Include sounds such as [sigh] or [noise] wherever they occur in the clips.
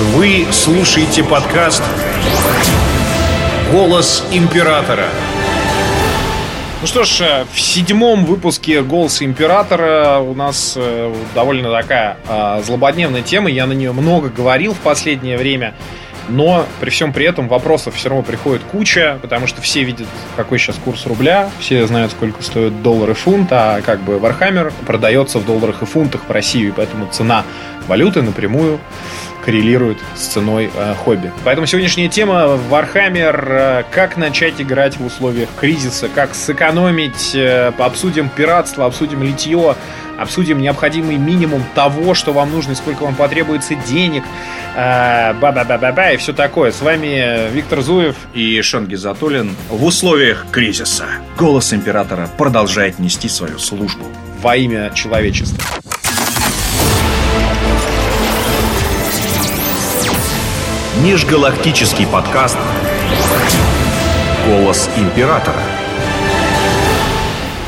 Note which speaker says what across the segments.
Speaker 1: Вы слушаете подкаст «Голос императора». Ну что ж, э, в седьмом выпуске «Голоса императора» у нас э, довольно такая а, злободневная тема. Я на нее много говорил в последнее время. Но при всем при этом вопросов все равно приходит куча, потому что все видят, какой сейчас курс рубля, все знают, сколько стоит доллар и фунт, а как бы Warhammer продается в долларах и фунтах в Россию, и поэтому цена валюты напрямую коррелирует с ценой э, хобби. Поэтому сегодняшняя тема Warhammer, э, как начать играть в условиях кризиса, как сэкономить, э, обсудим пиратство, обсудим литье, обсудим необходимый минимум того, что вам нужно и сколько вам потребуется денег, э, ба-ба-ба-ба-ба и все такое. С вами Виктор Зуев
Speaker 2: и Шон Гизатуллин в условиях кризиса. Голос императора продолжает нести свою службу.
Speaker 1: Во имя человечества.
Speaker 2: Межгалактический подкаст «Голос императора».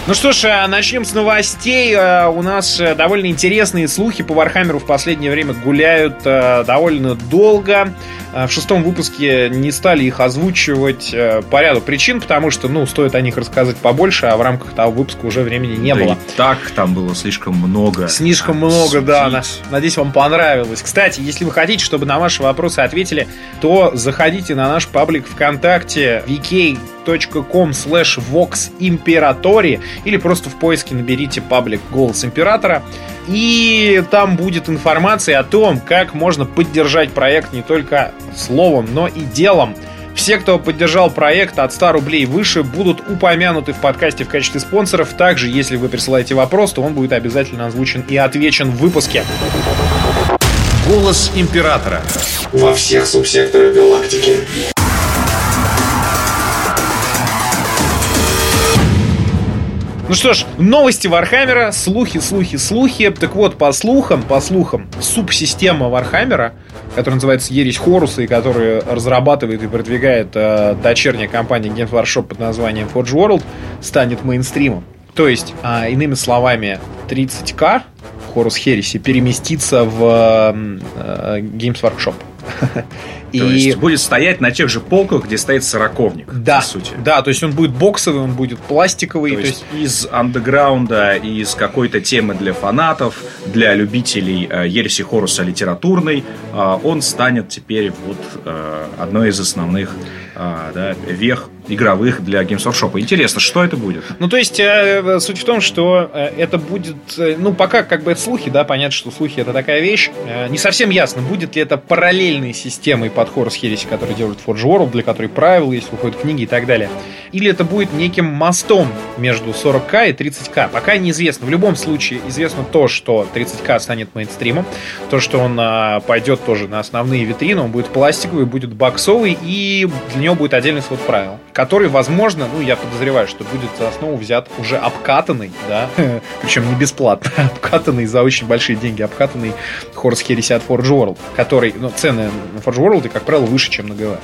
Speaker 1: Ну что ж, э, начнем с новостей. Э, у нас э, довольно интересные слухи по Вархаммеру в последнее время гуляют довольно долго. В шестом выпуске не стали их озвучивать по ряду причин, потому что, ну, стоит о них рассказать побольше, а в рамках того выпуска уже времени не
Speaker 2: да
Speaker 1: было.
Speaker 2: И так там было слишком много.
Speaker 1: Слишком много, судить. да. Надеюсь, вам понравилось. Кстати, если вы хотите, чтобы на ваши вопросы ответили, то заходите на наш паблик ВКонтакте vk com slash vox или просто в поиске наберите паблик «Голос Императора». И там будет информация о том, как можно поддержать проект не только словом, но и делом. Все, кто поддержал проект от 100 рублей выше, будут упомянуты в подкасте в качестве спонсоров. Также, если вы присылаете вопрос, то он будет обязательно озвучен и отвечен в выпуске.
Speaker 2: Голос Императора.
Speaker 3: Во всех субсекторах галактики.
Speaker 1: Ну что ж, новости Вархаммера, слухи, слухи, слухи. Так вот, по слухам, по слухам, субсистема Вархаммера, которая называется Ересь Хоруса и которую разрабатывает и продвигает э, дочерняя компания Games Workshop под названием Forge World, станет мейнстримом. То есть, э, иными словами, 30к Хорус Хереси переместится в э, Games Workshop. [laughs]
Speaker 2: И... То есть будет стоять на тех же полках, где стоит сороковник,
Speaker 1: да,
Speaker 2: по сути.
Speaker 1: Да, то есть он будет боксовый, он будет пластиковый.
Speaker 2: То, то есть, есть из андеграунда, из какой-то темы для фанатов, для любителей э, Ереси Хоруса литературной, э, он станет теперь вот э, одной из основных э, да, вех игровых для Games Workshop. Интересно, что это будет?
Speaker 1: Ну, то есть, э, суть в том, что э, это будет... Э, ну, пока как бы это слухи, да, понятно, что слухи это такая вещь. Не совсем ясно, будет ли это параллельной системой под Horus Heresy, который делает Forge World, для которой правила есть, выходят книги и так далее. Или это будет неким мостом между 40к и 30к. Пока неизвестно. В любом случае, известно то, что 30к станет мейнстримом, то, что он э, пойдет тоже на основные витрины, он будет пластиковый, будет боксовый, и для него будет отдельный свод правил который, возможно, ну, я подозреваю, что будет за основу взят уже обкатанный, да, [laughs] причем не бесплатно, обкатанный за очень большие деньги, обкатанный Horse Heresy от Forge World, который, ну, цены на Forge World, как правило, выше, чем на ГВ.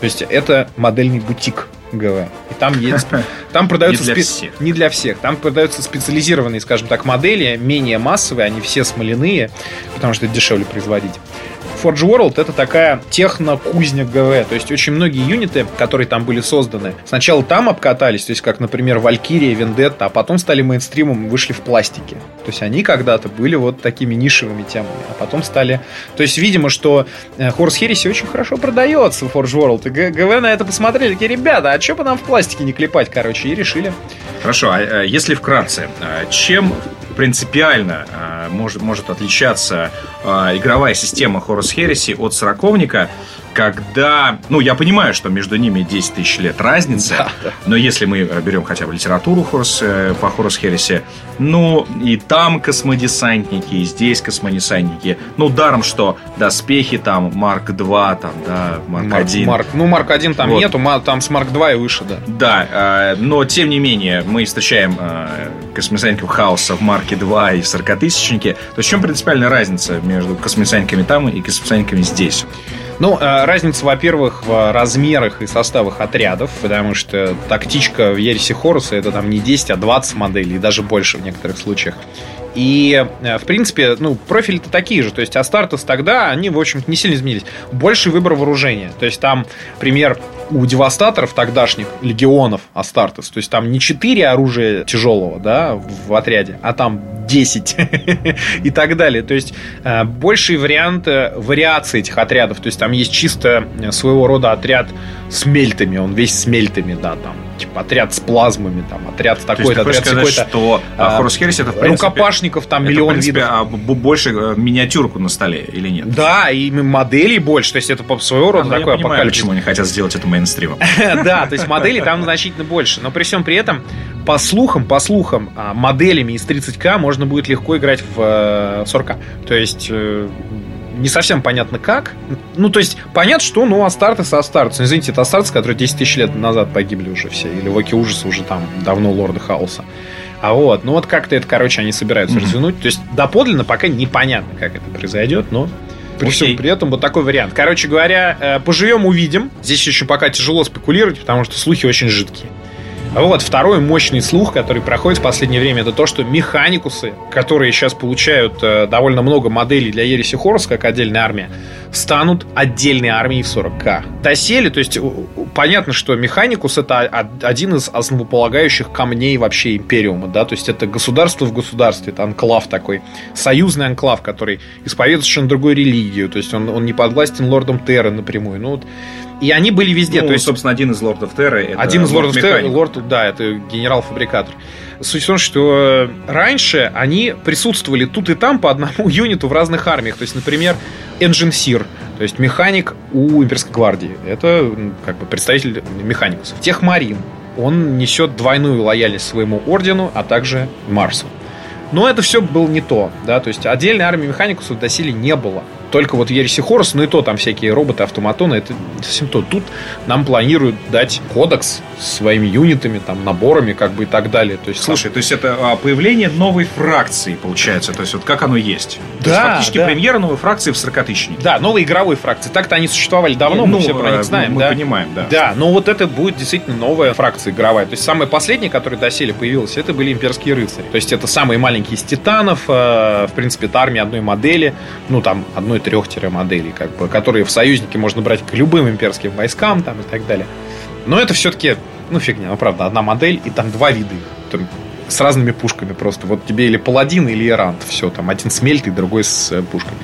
Speaker 1: То есть это модельный бутик ГВ. И там есть, [laughs] там продаются
Speaker 2: не для, спе... всех.
Speaker 1: не для всех. Там продаются специализированные, скажем так, модели, менее массовые, они все смоляные, потому что это дешевле производить. Forge World это такая техно-кузня ГВ. То есть очень многие юниты, которые там были созданы, сначала там обкатались, то есть как, например, Валькирия, Вендетта, а потом стали мейнстримом вышли в пластике. То есть они когда-то были вот такими нишевыми темами, а потом стали... То есть, видимо, что э, Хереси очень хорошо продается в Forge World. И ГВ на это посмотрели, такие, ребята, а что бы нам в пластике не клепать, короче, и решили.
Speaker 2: Хорошо, а э, если вкратце, э, чем принципиально э, может, может отличаться э, игровая система Horus Heresy от сороковника, когда, ну, я понимаю, что между ними 10 тысяч лет разница, да, да. но если мы берем хотя бы литературу Хорус, э, по Хорус Хереси, ну, и там космодесантники, и здесь космодесантники, ну, даром, что доспехи там Марк 2, там, да, Марк 1.
Speaker 1: Марк, ну, Марк 1 там вот. нету, там с Марк 2 и выше, да.
Speaker 2: Да, э, но, тем не менее, мы встречаем э, космодесантников Хаоса в Марке 2 и в 40-тысячнике, то в чем принципиальная разница между космодесантниками там и космодесантниками здесь?
Speaker 1: Ну, э, разница, во-первых, в размерах и составах отрядов, потому что тактичка в Ересе Хоруса это там не 10, а 20 моделей, и даже больше в некоторых случаях. И, э, в принципе, ну, профили-то такие же. То есть Астартес тогда, они, в общем-то, не сильно изменились. Больше выбор вооружения. То есть там, пример, у девастаторов тогдашних легионов Астартес. То есть там не 4 оружия тяжелого, да, в отряде, а там 10 [laughs] и так далее. То есть э, больший вариант вариации этих отрядов. То есть там есть чисто своего рода отряд с мельтами. Он весь с мельтами, да, там типа отряд с плазмами, там отряд такой-то, отряд
Speaker 2: такой-то. что а, Хорус Херес это в
Speaker 1: принципе, рукопашников там это, миллион в принципе, видов. А
Speaker 2: больше э, миниатюрку на столе или нет?
Speaker 1: Да, и моделей больше, то есть это своего рода а, такой
Speaker 2: я понимаю, почему они хотят сделать это мейнстримом. [laughs]
Speaker 1: Да, то есть моделей там значительно больше, но при всем при этом по слухам, по слухам, а, моделями из 30к можно будет легко играть в 40к. Э, то есть э, не совсем понятно как. Ну, то есть, понятно, что, ну, Астартес Астартес. Ну, извините, это Астартес, которые 10 тысяч лет назад погибли уже все. Или Воки Ужаса уже там давно Лорда Хаоса. А вот, ну вот как-то это, короче, они собираются mm-hmm. развернуть. То есть, доподлинно пока непонятно, как это произойдет, но при всем при этом вот такой вариант. Короче говоря, э, поживем, увидим. Здесь еще пока тяжело спекулировать, потому что слухи очень жидкие. Вот, второй мощный слух, который проходит в последнее время, это то, что механикусы, которые сейчас получают э, довольно много моделей для Ереси Хорус, как отдельная армия, станут отдельной армией в 40к. Досели, то есть понятно, что механикус это один из основополагающих камней вообще Империума, да, то есть это государство в государстве, это анклав такой, союзный анклав, который исповедует совершенно другую религию, то есть он, он не подвластен лордам Терры напрямую, ну вот и они были везде.
Speaker 2: Ну,
Speaker 1: то есть,
Speaker 2: собственно, один из лордов Терры.
Speaker 1: Один из лордов Терры, лорд, да, это генерал-фабрикатор. Суть в том, что раньше они присутствовали тут и там по одному [laughs] юниту в разных армиях. То есть, например, Seer, то есть механик у имперской гвардии. Это как бы представитель механикусов. Техмарин. Он несет двойную лояльность своему ордену, а также Марсу. Но это все было не то, да, то есть отдельной армии механикусов доселе не было только вот Ереси Хорус, ну и то там всякие роботы, автоматоны, это совсем то. Тут нам планируют дать кодекс своими юнитами, там, наборами, как бы и так далее. То есть,
Speaker 2: Слушай, там... то есть это а, появление новой фракции, получается, то есть вот как оно есть.
Speaker 1: Да, то есть,
Speaker 2: фактически
Speaker 1: да.
Speaker 2: премьера новой фракции в 40
Speaker 1: Да, новой игровой фракции. Так-то они существовали давно, ну, мы все про них знаем.
Speaker 2: Мы
Speaker 1: да?
Speaker 2: понимаем, да.
Speaker 1: Да, но вот это будет действительно новая фракция игровая. То есть самая последняя, которая доселе появилась, это были имперские рыцари. То есть это самые маленькие из титанов, э, в принципе, это армия одной модели, ну там одной трех-моделей, как бы, которые в союзники можно брать к любым имперским войскам там, и так далее. Но это все-таки, ну, фигня, ну, правда, одна модель, и там два вида. Там, с разными пушками просто. Вот тебе или паладин, или эрант. Все, там один с мельтой, другой с э, пушками.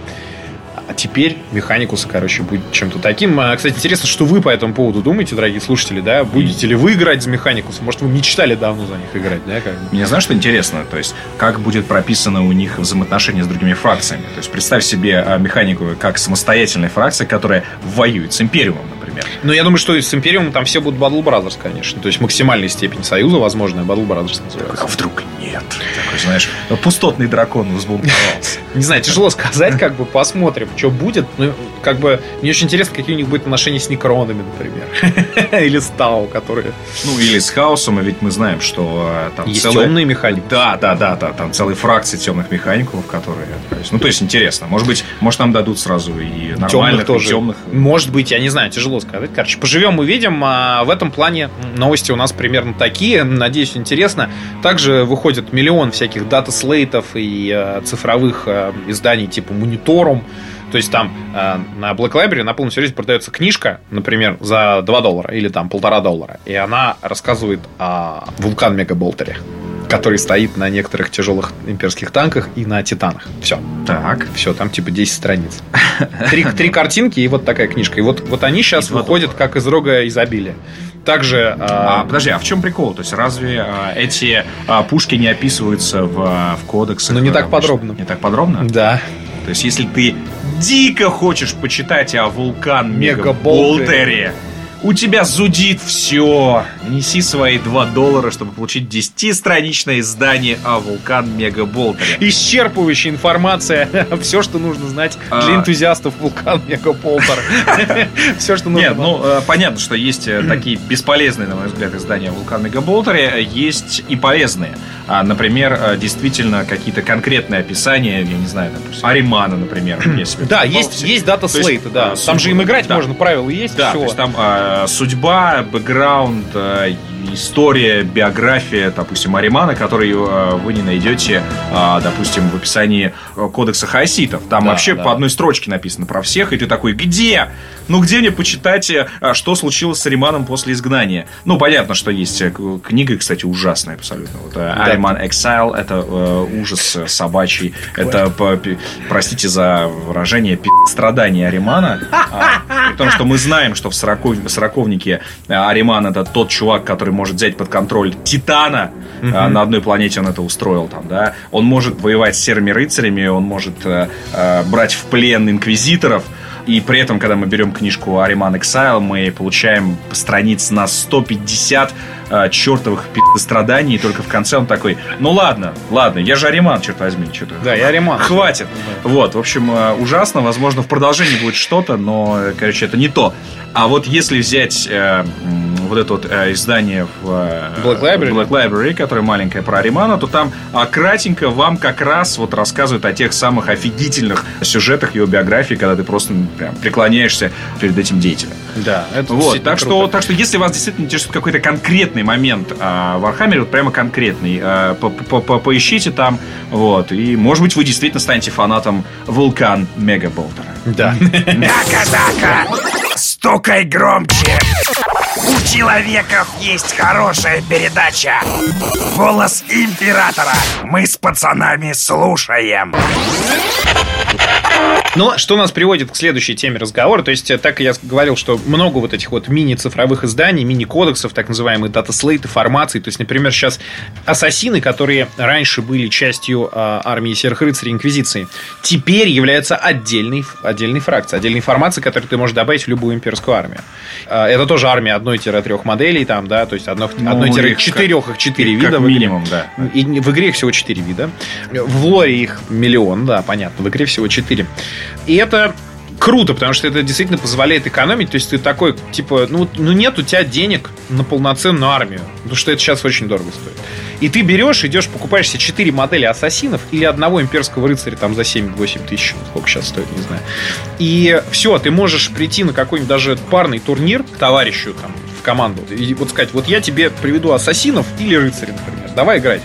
Speaker 1: А теперь Механикус, короче, будет чем-то таким. А, кстати, интересно, что вы по этому поводу думаете, дорогие слушатели, да? Будете ли вы играть за Механикуса? Может, вы мечтали давно за них играть, да? Как...
Speaker 2: Мне знаешь, что интересно? То есть, как будет прописано у них взаимоотношения с другими фракциями? То есть, представь себе а, Механику как самостоятельная фракция, которая воюет с Империумом, например.
Speaker 1: Ну, я думаю, что с Империумом там все будут Battle Brothers, конечно. То есть, максимальная степень союза, возможно, Battle Brothers
Speaker 2: называется. А вдруг нет? Такой, знаешь, пустотный дракон взбунтовался. [laughs]
Speaker 1: Не знаю, тяжело сказать, как бы посмотрим, что будет. Ну, как бы, мне очень интересно, какие у них будут отношения с Некронами, например. [laughs] или с Тау, которые...
Speaker 2: Ну, или с Хаосом, а ведь мы знаем, что
Speaker 1: э, там Есть целые... темные механики.
Speaker 2: Да, да, да, да, там целые фракции темных механиков, которые... Ну, то есть, интересно. Может быть, может, нам дадут сразу и нормальных, темных тоже. и темных.
Speaker 1: Может быть, я не знаю, тяжело сказать. Короче, поживем, увидим. А в этом плане новости у нас примерно такие. Надеюсь, интересно. Также выходит миллион всяких дата-слейтов и э, цифровых э, изданий типа Мониторум. То есть там э, на Black Library на полном серьезе продается книжка, например, за 2 доллара или там полтора доллара. И она рассказывает о вулкан Мегаболтере который стоит на некоторых тяжелых имперских танках и на титанах. Все.
Speaker 2: Так.
Speaker 1: Все, там типа 10 страниц. [laughs] Три, три картинки и вот такая книжка. И вот, вот они сейчас выходят как из рога изобилия. Также...
Speaker 2: А, а, подожди, а в чем прикол? То есть разве а, эти а, пушки не описываются в, в кодексах?
Speaker 1: Ну, не так подробно.
Speaker 2: Не так подробно?
Speaker 1: Да.
Speaker 2: То есть, если ты дико хочешь почитать о вулкан Мегаболтере, у тебя зудит все. Неси свои 2 доллара, чтобы получить 10-страничное издание о вулкан Мегаболтере.
Speaker 1: Исчерпывающая информация. [laughs] все, что нужно знать для а. энтузиастов вулкан Мегаболтер. [laughs]
Speaker 2: все, что нужно. Нет, ну, э, понятно, что есть э, [clears throat] такие бесполезные, на мой взгляд, издания вулкан Мегаболтере. Есть и полезные. А, например, э, действительно какие-то конкретные описания, я не знаю, допустим, Аримана, например. [clears throat]
Speaker 1: Да, есть, есть дата слейта, да. Там же им играть можно, правила есть.
Speaker 2: Да, то есть там судьба, бэкграунд, история, биография, допустим, Аримана, который э, вы не найдете, э, допустим, в описании э, кодекса хаоситов. Там да, вообще да. по одной строчке написано про всех, и ты такой, где? Ну, где мне почитать, что случилось с Ариманом после изгнания? Ну, понятно, что есть книга, кстати, ужасная абсолютно. Вот, да. Ариман Exile — это э, ужас собачий. Это, по, простите за выражение, страдания Аримана. А, при том, что мы знаем, что в сороковнике Ариман — это тот чувак, который может взять под контроль Титана. Mm-hmm. На одной планете он это устроил там, да. Он может воевать с серыми рыцарями, он может э, э, брать в плен инквизиторов. И при этом, когда мы берем книжку Ариман Exile, мы получаем страниц на 150 э, чертовых страданий, и только в конце он такой, ну ладно, ладно, я же Ариман, черт возьми, что-то.
Speaker 1: Да, я Ариман.
Speaker 2: Хватит. Да. Вот, в общем, ужасно, возможно, в продолжении будет что-то, но, короче, это не то. А вот если взять э, вот это вот э, издание в э,
Speaker 1: Black, Library.
Speaker 2: Black Library, которое маленькое про Аримана, то там а, кратенько вам как раз вот рассказывают о тех самых офигительных сюжетах его биографии, когда ты просто прям преклоняешься перед этим деятелем.
Speaker 1: Да,
Speaker 2: это вот, так что, так что если вас действительно интересует какой-то конкретный момент а, в Архамере, вот прямо конкретный, а, по -по -по поищите там, вот, и может быть вы действительно станете фанатом Вулкан Мегаболтера.
Speaker 1: Да.
Speaker 4: Дака-дака! Стукай громче! У человеков есть хорошая передача. Голос императора. Мы с пацанами слушаем.
Speaker 1: Но что нас приводит к следующей теме разговора, то есть, э, так я говорил, что много вот этих вот мини-цифровых изданий, мини-кодексов, так называемые дата-слейты, формации, то есть, например, сейчас ассасины, которые раньше были частью э, армии серых рыцарей Инквизиции, теперь являются отдельной, отдельной фракцией, отдельной формацией, которую ты можешь добавить в любую имперскую армию. Э, это тоже армия одной-трех моделей, там, да, то есть ну, одной-четырех, их четыре вида. Как
Speaker 2: минимум, да.
Speaker 1: И в игре их всего четыре вида. В лоре их миллион, да, понятно, в игре всего четыре. И это круто, потому что это действительно позволяет экономить. То есть ты такой, типа, ну, ну нет у тебя денег на полноценную армию. Потому что это сейчас очень дорого стоит. И ты берешь, идешь, покупаешь себе 4 модели ассасинов или одного имперского рыцаря там за 7-8 тысяч, сколько сейчас стоит, не знаю. И все, ты можешь прийти на какой-нибудь даже парный турнир к товарищу там в команду и вот сказать, вот я тебе приведу ассасинов или рыцаря, например, давай играть.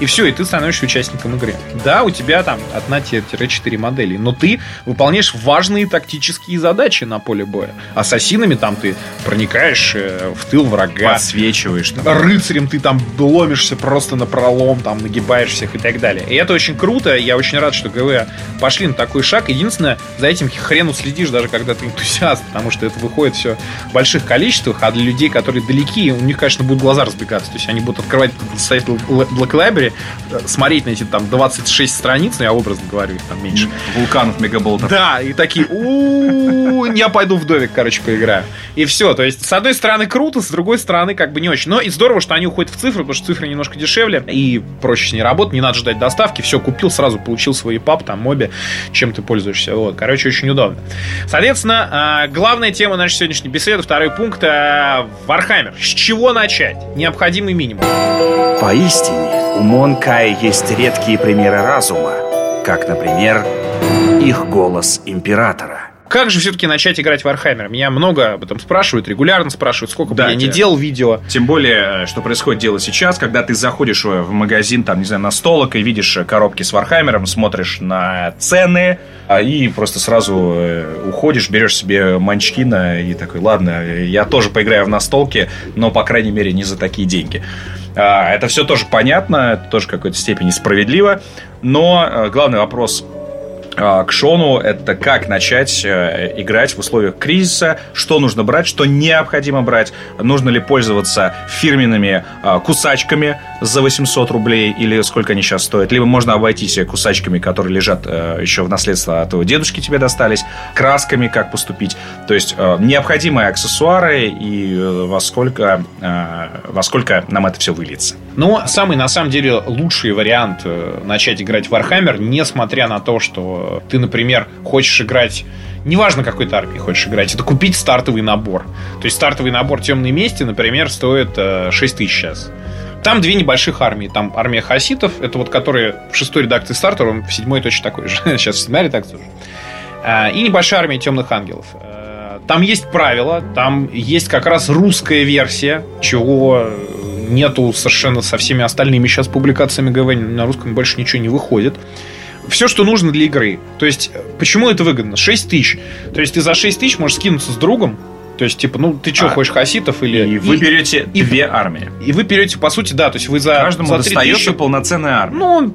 Speaker 1: И все, и ты становишься участником игры. Да, у тебя там одна-четыре модели, но ты выполняешь важные тактические задачи на поле боя. Ассасинами там ты проникаешь э, в тыл врага.
Speaker 2: Подсвечиваешь.
Speaker 1: Там. Рыцарем ты там ломишься просто на пролом, там нагибаешь всех и так далее. И это очень круто. Я очень рад, что ГВ пошли на такой шаг. Единственное, за этим хрену следишь, даже когда ты энтузиаст, потому что это выходит все в больших количествах, а для людей, которые далеки, у них, конечно, будут глаза разбегаться. То есть они будут открывать сайт Black Library Э, смотреть на эти там 26 страниц, ну я образно говорю, их там меньше.
Speaker 2: Вулканов, мегаболтов.
Speaker 1: Да, и такие, у я пойду в домик, короче, поиграю. И все, то есть, с одной стороны круто, с другой стороны как бы не очень. Но и здорово, что они уходят в цифры, потому что цифры немножко дешевле, и проще с ней работать, не надо ждать доставки, все, купил, сразу получил свой epub, там, mobi, чем ты пользуешься. Вот, короче, очень удобно. Соответственно, а, главная тема нашей сегодняшней беседы, второй пункт, Warhammer. С чего начать? Необходимый минимум.
Speaker 4: Поистине, у Монкая есть редкие примеры разума, как, например, их голос императора.
Speaker 1: Как же все-таки начать играть в Warhammer? Меня много об этом спрашивают, регулярно спрашивают, сколько да, бы я не делал видео.
Speaker 2: Тем более, что происходит дело сейчас, когда ты заходишь в магазин, там, не знаю, на столок и видишь коробки с Warhammer, смотришь на цены, а, и просто сразу э, уходишь, берешь себе манчкина и такой, ладно, я тоже поиграю в настолке, но, по крайней мере, не за такие деньги. А, это все тоже понятно, это тоже в какой-то степени справедливо, но э, главный вопрос а, к Шону это как начать э, играть в условиях кризиса, что нужно брать, что необходимо брать, нужно ли пользоваться фирменными а, кусачками за 800 рублей или сколько они сейчас стоят, либо можно обойтись кусачками, которые лежат э, еще в наследство от твоего дедушки тебе достались, красками как поступить, то есть э, необходимые аксессуары и во сколько, во сколько нам это все выльется.
Speaker 1: Но самый, на самом деле, лучший вариант начать играть в Warhammer, несмотря на то, что ты, например, хочешь играть неважно, какой ты армии хочешь играть, это купить стартовый набор. То есть стартовый набор темной мести, например, стоит 6 э, тысяч сейчас. Там две небольших армии. Там армия хаситов, это вот которые в шестой редакции стартера, он в седьмой точно такой же. [laughs] Сейчас в седьмая редакция уже. Э, и небольшая армия темных ангелов. Э, там есть правила, там есть как раз русская версия, чего нету совершенно со всеми остальными сейчас публикациями ГВ на русском больше ничего не выходит. Все, что нужно для игры. То есть, почему это выгодно? 6 тысяч. То есть, ты за 6 тысяч можешь скинуться с другом, то есть, типа, ну, ты что,
Speaker 2: А,
Speaker 1: хочешь хаситов или...
Speaker 2: И вы берете
Speaker 1: и-
Speaker 2: две армии.
Speaker 1: И вы берете, по сути, да, то есть вы за,
Speaker 2: Каждому
Speaker 1: за 3000
Speaker 2: достается полноценная армия.
Speaker 1: Ну,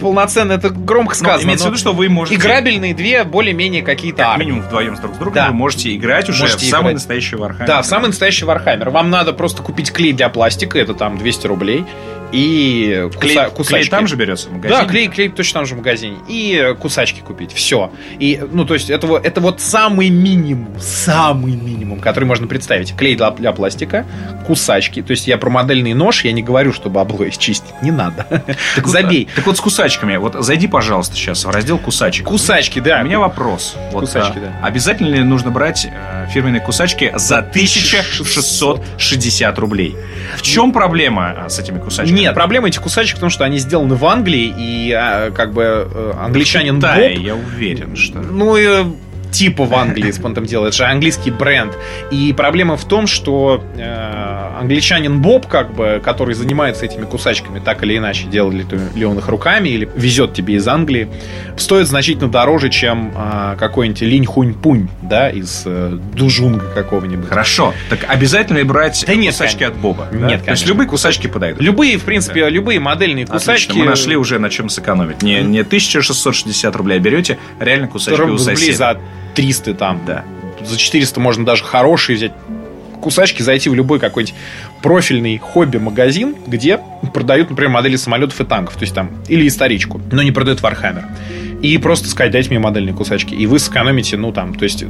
Speaker 1: полноценно, это громко
Speaker 2: Но
Speaker 1: сказано.
Speaker 2: имеется в
Speaker 1: но
Speaker 2: виду, что вы можете...
Speaker 1: Играбельные две более-менее какие-то
Speaker 2: как
Speaker 1: армии.
Speaker 2: минимум вдвоем с друг с другом
Speaker 1: Да.
Speaker 2: вы можете играть уже
Speaker 1: Можете
Speaker 2: в самый
Speaker 1: играть.
Speaker 2: настоящий Warhammer.
Speaker 1: Да, самый настоящий Warhammer. Вам надо просто купить клей для пластика, это там 200 рублей. И
Speaker 2: Клей,
Speaker 1: куса-
Speaker 2: клей
Speaker 1: кусачки.
Speaker 2: там же берется в магазине?
Speaker 1: Да, клей, клей точно там же в магазине. И э, кусачки купить. Все. И, ну, то есть, это, вот- это вот самый минимум, самый минимум, который можно представить. Клей для, для пластика, кусачки. То есть, я про модельный нож, я не говорю, чтобы облои [laughs] чистить. Не надо.
Speaker 2: Так вот,
Speaker 1: Забей.
Speaker 2: Так вот с кусачками. Вот зайди, пожалуйста, сейчас в раздел кусачек.
Speaker 1: Кусачки, да.
Speaker 2: У меня вопрос. Вот,
Speaker 1: Кусачки,
Speaker 2: а,
Speaker 1: да.
Speaker 2: Обязательно ли нужно брать э, фирменные кусачки за 1660 рублей? В чем проблема с этими кусачками?
Speaker 1: Нет, проблема этих кусачек в том, что они сделаны в Англии, и а, как бы э, англичанин
Speaker 2: Да,
Speaker 1: Боб,
Speaker 2: я уверен, что...
Speaker 1: ну, э, типа в Англии, с понтом дело, это же английский бренд. И проблема в том, что э, англичанин Боб, как бы, который занимается этими кусачками, так или иначе, делали ли он их руками или везет тебе из Англии, стоит значительно дороже, чем э, какой-нибудь линь хунь пунь, да, из э, дужунга какого-нибудь.
Speaker 2: Хорошо. Так обязательно ли брать
Speaker 1: Да нет,
Speaker 2: кусачки
Speaker 1: конечно.
Speaker 2: от Боба? да?
Speaker 1: Нет,
Speaker 2: То есть
Speaker 1: конечно.
Speaker 2: любые кусачки подойдут.
Speaker 1: Любые, в принципе, любые модельные
Speaker 2: Отлично,
Speaker 1: кусачки.
Speaker 2: мы нашли уже на чем сэкономить. Не, не 1660 рублей берете, реально кусачки у соседа.
Speaker 1: за 300 там.
Speaker 2: Да.
Speaker 1: За 400 можно даже хорошие взять кусачки, зайти в любой какой-нибудь профильный хобби-магазин, где продают, например, модели самолетов и танков, то есть там, или историчку, но не продают Warhammer. И просто сказать, дайте мне модельные кусачки. И вы сэкономите, ну там, то есть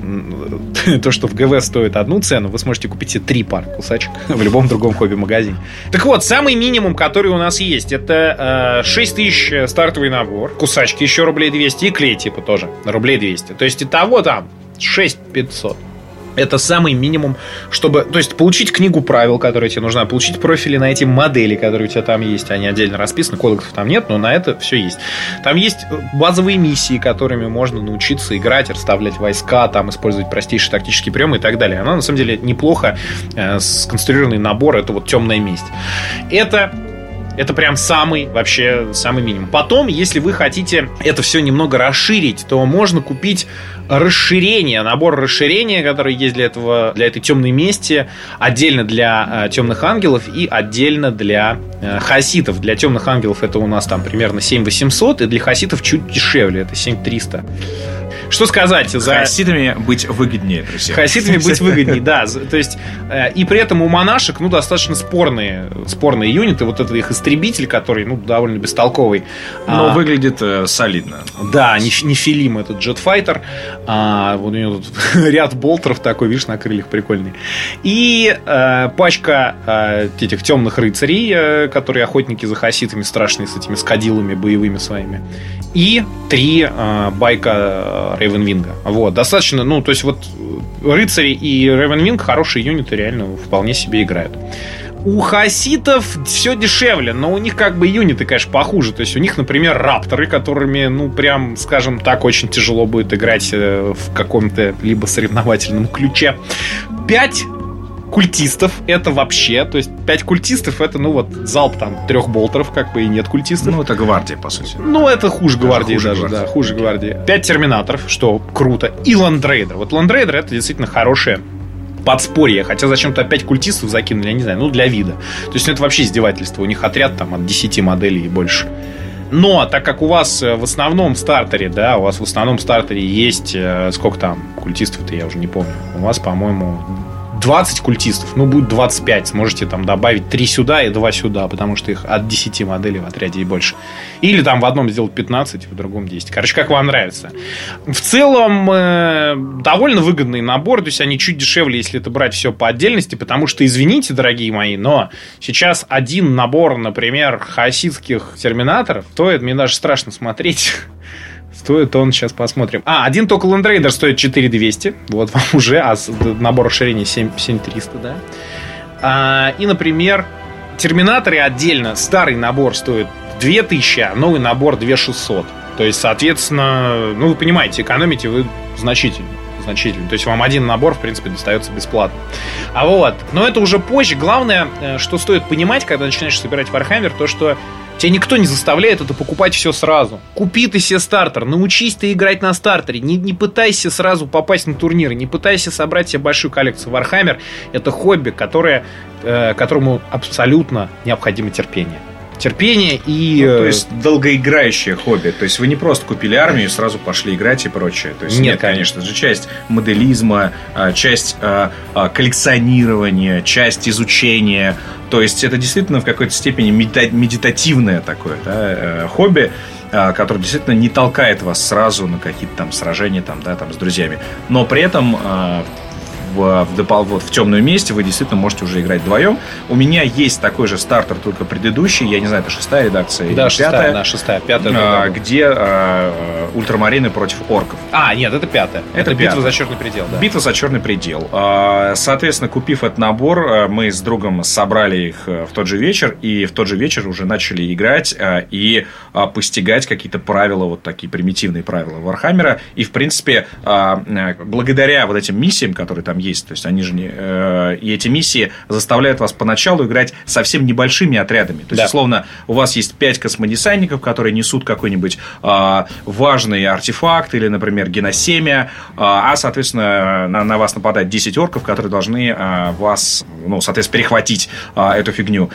Speaker 1: [laughs] то, что в ГВ стоит одну цену, вы сможете купить себе три пары кусачек [laughs] в любом другом хобби-магазине. Так вот, самый минимум, который у нас есть, это э, 6 тысяч стартовый набор, кусачки еще рублей 200 и клей типа тоже рублей 200. То есть итого там 6 500. Это самый минимум, чтобы... То есть получить книгу правил, которая тебе нужна, получить профили на эти модели, которые у тебя там есть, они отдельно расписаны, кодексов там нет, но на это все есть. Там есть базовые миссии, которыми можно научиться играть, расставлять войска, там использовать простейшие тактические приемы и так далее. Она на самом деле неплохо э, сконструированный набор, это вот темная месть. Это это прям самый, вообще, самый минимум. Потом, если вы хотите это все немного расширить, то можно купить расширение, набор расширения, который есть для этого, для этой темной мести, отдельно для э, темных ангелов и отдельно для э, хаситов. Для темных ангелов это у нас там примерно 7800, и для хаситов чуть дешевле, это 7300. Что сказать за...
Speaker 2: хасидами быть выгоднее, друзья.
Speaker 1: Хасидами быть [laughs] выгоднее, да. То есть, э, и при этом у монашек, ну, достаточно спорные, спорные юниты. Вот это их истребитель, который, ну, довольно бестолковый.
Speaker 2: Но
Speaker 1: А,
Speaker 2: выглядит э, солидно.
Speaker 1: Да, не, не Филим этот джетфайтер. А, вот у него тут [laughs] ряд болтеров такой, видишь, на крыльях прикольный. И э, пачка э, этих темных рыцарей, э, которые охотники за хаситами страшные, с этими скадилами боевыми своими. И три э, байка Рейвенвинга. Вот, достаточно, ну, то есть вот э, рыцари и Рейвенвинг хорошие юниты реально вполне себе играют. У хаситов все дешевле, но у них как бы юниты, конечно, похуже. То есть у них, например, рапторы, которыми, ну, прям, скажем так, очень тяжело будет играть э, в каком-то либо соревновательном ключе. Пять культистов это вообще, то есть пять культистов это, ну вот, залп там трех болтеров, как бы и нет культистов.
Speaker 2: Ну, это гвардия, по сути.
Speaker 1: Ну, это хуже гвардии
Speaker 2: хуже
Speaker 1: даже,
Speaker 2: гвардии.
Speaker 1: да, хуже гвардии. Пять терминаторов, что круто. И ландрейдер. Вот ландрейдер это действительно хорошее подспорье. Хотя зачем-то опять культистов закинули, я не знаю, ну, для вида. То есть, ну, это вообще издевательство. У них отряд там от 10 моделей и больше. Но так как у вас э, в основном стартере, да, у вас в основном стартере есть, э, сколько там культистов-то, я уже не помню. У вас, по-моему, 20 культистов, ну, будет 25. Сможете там добавить 3 сюда и 2 сюда, потому что их от 10 моделей в отряде и больше. Или там в одном сделать 15, в другом 10. Короче, как вам нравится. В целом, э, довольно выгодный набор, то есть они чуть дешевле, если это брать все по отдельности, потому что, извините, дорогие мои, но сейчас один набор, например, хасидских терминаторов стоит, мне даже страшно смотреть, [laughs] Стоит он, сейчас посмотрим. А, один только Land Raider стоит 4200. Вот вам [laughs] уже, а набор расширения 7, 7300, да. А, и, например, терминаторы отдельно. Старый набор стоит 2000, а новый набор 2600. То есть, соответственно, ну, вы понимаете, экономите вы значительно. значительно. То есть вам один набор, в принципе, достается бесплатно. А вот, но это уже позже. Главное, э, что стоит понимать, когда начинаешь собирать Warhammer, то что Тебя никто не заставляет это покупать все сразу. Купи ты себе стартер, научись ты играть на стартере, не, не пытайся сразу попасть на турниры, не пытайся собрать себе большую коллекцию. Warhammer — это хобби, которое, э, которому абсолютно необходимо терпение терпение и...
Speaker 2: Ну, то есть долгоиграющее хобби. То есть вы не просто купили армию и сразу пошли играть и прочее. То есть нет, нет конечно же, часть моделизма, а, часть а, а, коллекционирования, часть изучения. То есть это действительно в какой-то степени медитативное такое да, э, хобби который действительно не толкает вас сразу на какие-то там сражения там, да, там, с друзьями. Но при этом в, в, допол, в темном месте вы действительно можете уже играть вдвоем. У меня есть такой же стартер, только предыдущий. Я не знаю, это шестая редакция
Speaker 1: да,
Speaker 2: или
Speaker 1: шестая,
Speaker 2: пятая.
Speaker 1: Да, шестая, пятая.
Speaker 2: А, где а, ультрамарины против орков.
Speaker 1: А, нет, это пятая.
Speaker 2: Это, это
Speaker 1: битва за черный предел, да.
Speaker 2: Битва за черный предел. А, соответственно, купив этот набор, а, мы с другом собрали их а, в тот же вечер, и в тот же вечер уже начали играть а, и а, постигать какие-то правила, вот такие примитивные правила Вархаммера. И, в принципе, а, благодаря вот этим миссиям, которые там есть. То есть они же не... Э, и эти миссии заставляют вас поначалу играть совсем небольшими отрядами. То есть, да. условно, у вас есть пять космодесантников, которые несут какой-нибудь э, важный артефакт или, например, геносемя, э, а, соответственно, на, на вас нападает 10 орков, которые должны э, вас, ну, соответственно, перехватить э, эту фигню.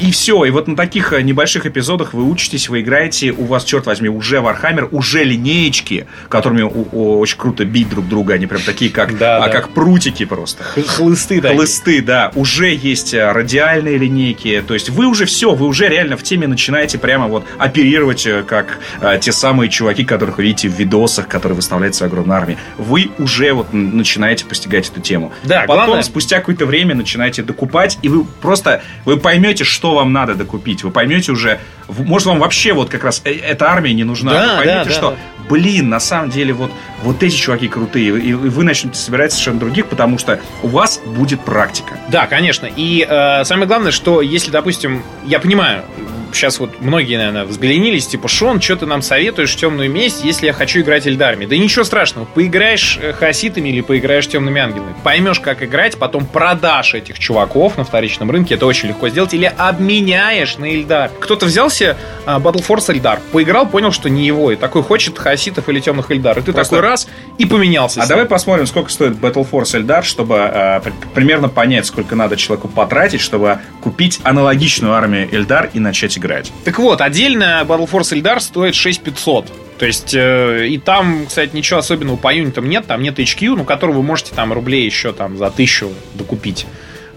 Speaker 2: И все. И вот на таких э, небольших эпизодах вы учитесь, вы играете, у вас, черт возьми, уже Warhammer, уже линеечки, которыми очень круто бить друг друга. Они прям такие, как, да, а, да. как прутики просто.
Speaker 1: Хлысты, да.
Speaker 2: Хлысты, да. Уже есть э, радиальные линейки. То есть вы уже все, вы уже реально в теме начинаете прямо вот оперировать, э, как а, те самые чуваки, которых вы видите в видосах, которые выставляют свою огромную армию. Вы уже вот начинаете постигать эту тему.
Speaker 1: Да,
Speaker 2: Потом,
Speaker 1: главное...
Speaker 2: спустя какое-то время, начинаете докупать, и вы просто вы поймете, что что вам надо докупить. Вы поймете уже, может, вам вообще вот как раз э, эта армия не нужна. Да, вы поймете, да, что, да. блин, на самом деле вот, вот эти чуваки крутые. И вы начнете собирать совершенно других, потому что у вас будет практика.
Speaker 1: Да, конечно. И э, самое главное, что если, допустим, я понимаю, сейчас вот многие, наверное, взглянились, типа, Шон, что ты нам советуешь темную месть, если я хочу играть Эльдарами? Да ничего страшного, поиграешь э, хаситами или поиграешь темными ангелами. Поймешь, как играть, потом продашь этих чуваков на вторичном рынке, это очень легко сделать, или обменяешь на Эльдар. Кто-то взялся а, Battle Force Эльдар, поиграл, понял, что не его, и такой хочет хаситов или темных Эльдар. И ты Просто... такой раз и поменялся.
Speaker 2: А давай посмотрим, сколько стоит Battle Force Эльдар, чтобы э, примерно понять, сколько надо человеку потратить, чтобы купить аналогичную армию Эльдар и начать играть.
Speaker 1: Так вот, отдельно Battle Force Eldar стоит 6500. То есть, э, и там, кстати, ничего особенного по юнитам нет, там нет HQ, ну, который вы можете там рублей еще там за тысячу докупить.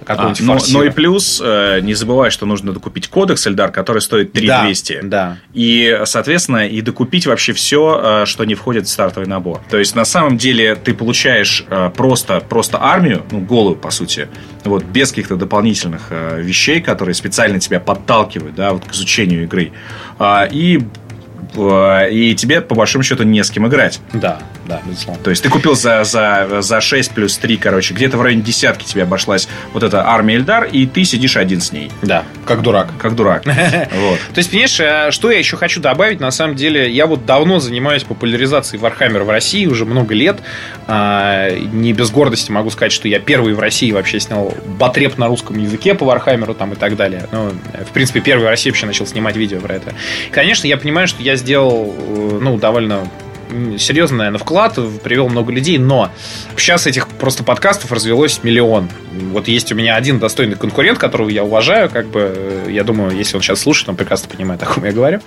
Speaker 2: А, но, но и плюс, э, не забывай, что нужно докупить кодекс Эльдар, который стоит 3200.
Speaker 1: Да, да.
Speaker 2: И, соответственно, и докупить вообще все, э, что не входит в стартовый набор. То есть, на самом деле, ты получаешь э, просто, просто армию, ну, голую, по сути, вот, без каких-то дополнительных э, вещей, которые специально тебя подталкивают, да, вот к изучению игры. Э, и Э, и тебе, по большому счету, не с кем играть.
Speaker 1: Да, да, безусловно.
Speaker 2: То есть ты купил за, за, за 6 плюс 3, короче, где-то в районе десятки тебе обошлась вот эта армия Эльдар, и ты сидишь один с ней.
Speaker 1: Да, как дурак.
Speaker 2: Как дурак. [laughs]
Speaker 1: Вот. То есть, понимаешь, э, что я еще хочу добавить, на самом деле, я вот давно занимаюсь популяризацией Warhammer в России, уже много лет. А, не без гордости могу сказать, что я первый в России вообще снял батреп на русском языке по Warhammer там и так далее. Ну, в принципе, первый в России вообще начал снимать видео про это. Конечно, я понимаю, что я сделал, э, ну, довольно серьезный, наверное, вклад, привел много людей, но сейчас этих просто подкастов развелось миллион. Вот есть у меня один достойный конкурент, которого я уважаю, как бы, э, я думаю, если он сейчас слушает, он прекрасно понимает, о ком я говорю.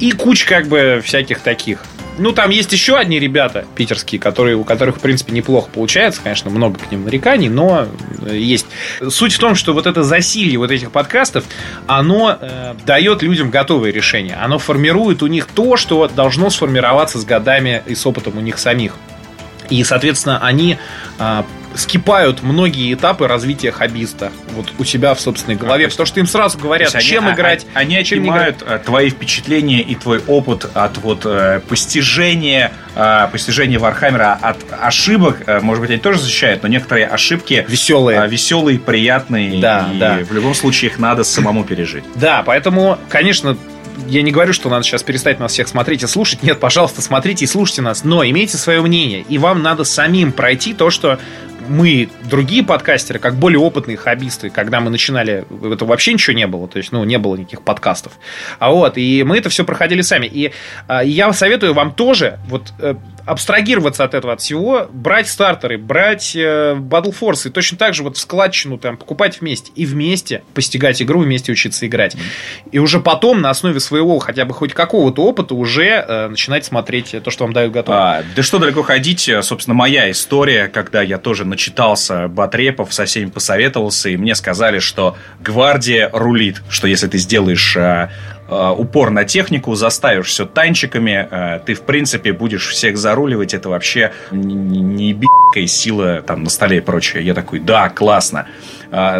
Speaker 1: И куча, как бы, всяких таких. Ну, там есть еще одни ребята питерские, которые, у которых, в принципе, неплохо получается. Конечно, много к ним нареканий, но э, есть. Суть в том, что вот это засилье вот этих подкастов, оно э, дает людям готовые решения. Оно формирует у них то, что должно сформироваться с годами и с опытом у них самих. И, соответственно, они а, скипают многие этапы развития хоббиста вот у себя в собственной голове, а, потому что им сразу говорят, чем они, играть,
Speaker 2: они, они чем отнимают играть. Э, твои впечатления и твой опыт от вот э, постижения э, постижения Вархаммера от ошибок, может быть, они тоже защищают, но некоторые ошибки
Speaker 1: веселые,
Speaker 2: веселые, приятные,
Speaker 1: да,
Speaker 2: и
Speaker 1: да.
Speaker 2: в любом случае их надо самому пережить.
Speaker 1: Да, поэтому, конечно, я не говорю, что надо сейчас перестать нас всех смотреть и слушать. Нет, пожалуйста, смотрите и слушайте нас. Но имейте свое мнение. И вам надо самим пройти то, что мы, другие подкастеры, как более опытные хоббисты, когда мы начинали, это вообще ничего не было, то есть, ну, не было никаких подкастов. А вот, и мы это все проходили сами. И а, я советую вам тоже, вот, э, абстрагироваться от этого от всего, брать стартеры, брать э, Battle Force и точно так же вот в складчину там покупать вместе и вместе постигать игру, вместе учиться играть. И уже потом на основе своего хотя бы хоть какого-то опыта уже э, начинать смотреть то, что вам дают готово.
Speaker 2: А, да что далеко ходить, собственно, моя история, когда я тоже начитался батрепов, со всеми посоветовался, и мне сказали, что гвардия рулит, что если ты сделаешь э, э, упор на технику, заставишь все танчиками, э, ты, в принципе, будешь всех заруливать, это вообще не б***кая сила там на столе и прочее. Я такой, да, классно.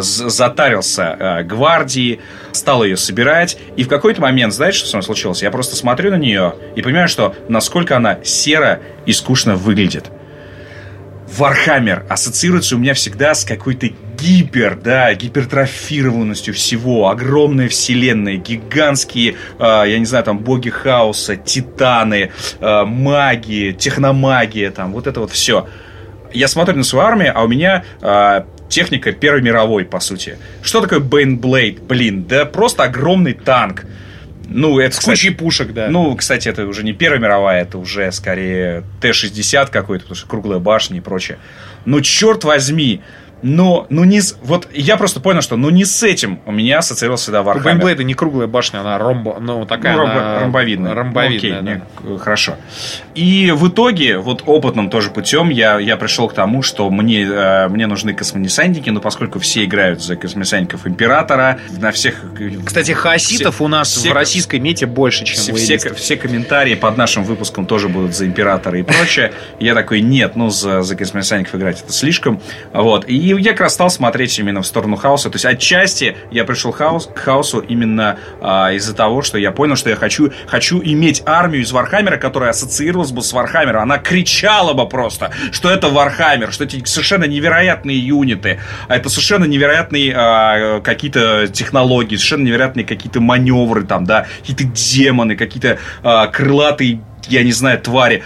Speaker 2: Затарился гвардии, стал ее собирать, и в какой-то момент, знаете, что с вами случилось? Я просто смотрю на нее и понимаю, что насколько она серо и скучно выглядит. Warhammer ассоциируется у меня всегда с какой-то гипер, да, гипертрофированностью всего, огромная вселенная, гигантские, э, я не знаю, там, боги хаоса, титаны, э, магии, техномагия, там, вот это вот все. Я смотрю на свою армию, а у меня э, техника Первой мировой, по сути. Что такое Бейнблейд? Блин, да просто огромный танк.
Speaker 1: Ну, это, С кстати, кучей пушек, да.
Speaker 2: Ну, кстати, это уже не Первая мировая, это уже скорее Т-60 какой-то, потому что круглая башня и прочее. Но черт возьми, но, ну не с... Вот я просто понял, что ну не с этим у меня ассоциировался всегда Warhammer. У
Speaker 1: Бейнблейда не круглая башня, она ромбо, ну такая
Speaker 2: ну, она... ромбовидная.
Speaker 1: Ромбовидная,
Speaker 2: ну, окей, да. не, хорошо. И в итоге, вот опытным тоже путем, я, я пришел к тому, что мне, э, мне нужны космодесантники, но поскольку все играют за космодесантников Императора, на всех...
Speaker 1: Кстати, хаоситов все, у нас все, в российской мете больше, чем
Speaker 2: все, все, все комментарии под нашим выпуском тоже будут за Императора и прочее. Я такой, нет, ну за, за космодесантников играть это слишком. Вот. И я как раз стал смотреть именно в сторону хаоса. То есть отчасти я пришел хаос, к хаосу именно а, из-за того, что я понял, что я хочу, хочу иметь армию из Вархаммера, которая ассоциировалась бы с Вархаммером. Она кричала бы просто, что это Warhammer, что эти совершенно невероятные юниты, а это совершенно невероятные а, какие-то технологии, совершенно невероятные какие-то маневры там, да, какие-то демоны, какие-то а, крылатые я не знаю, твари.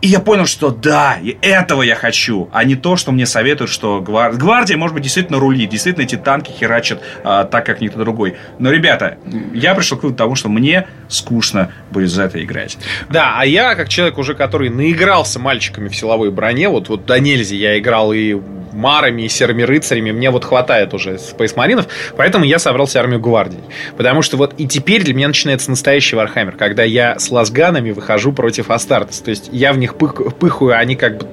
Speaker 2: И я понял, что да, и этого я хочу, а не то, что мне советуют, что гвар... гвардия, может быть, действительно рулит, действительно эти танки херачат а, так, как никто другой. Но, ребята, я пришел к тому, что мне скучно будет за это играть.
Speaker 1: Да, а я, как человек уже, который наигрался мальчиками в силовой броне, вот, вот до нельзя я играл и маринами и серыми рыцарями, мне вот хватает уже спейсмаринов, поэтому я собрал себе армию гвардии. Потому что вот и теперь для меня начинается настоящий Warhammer, когда я с лазганами выхожу против Astartes. То есть я в них пых, пыхаю, они как бы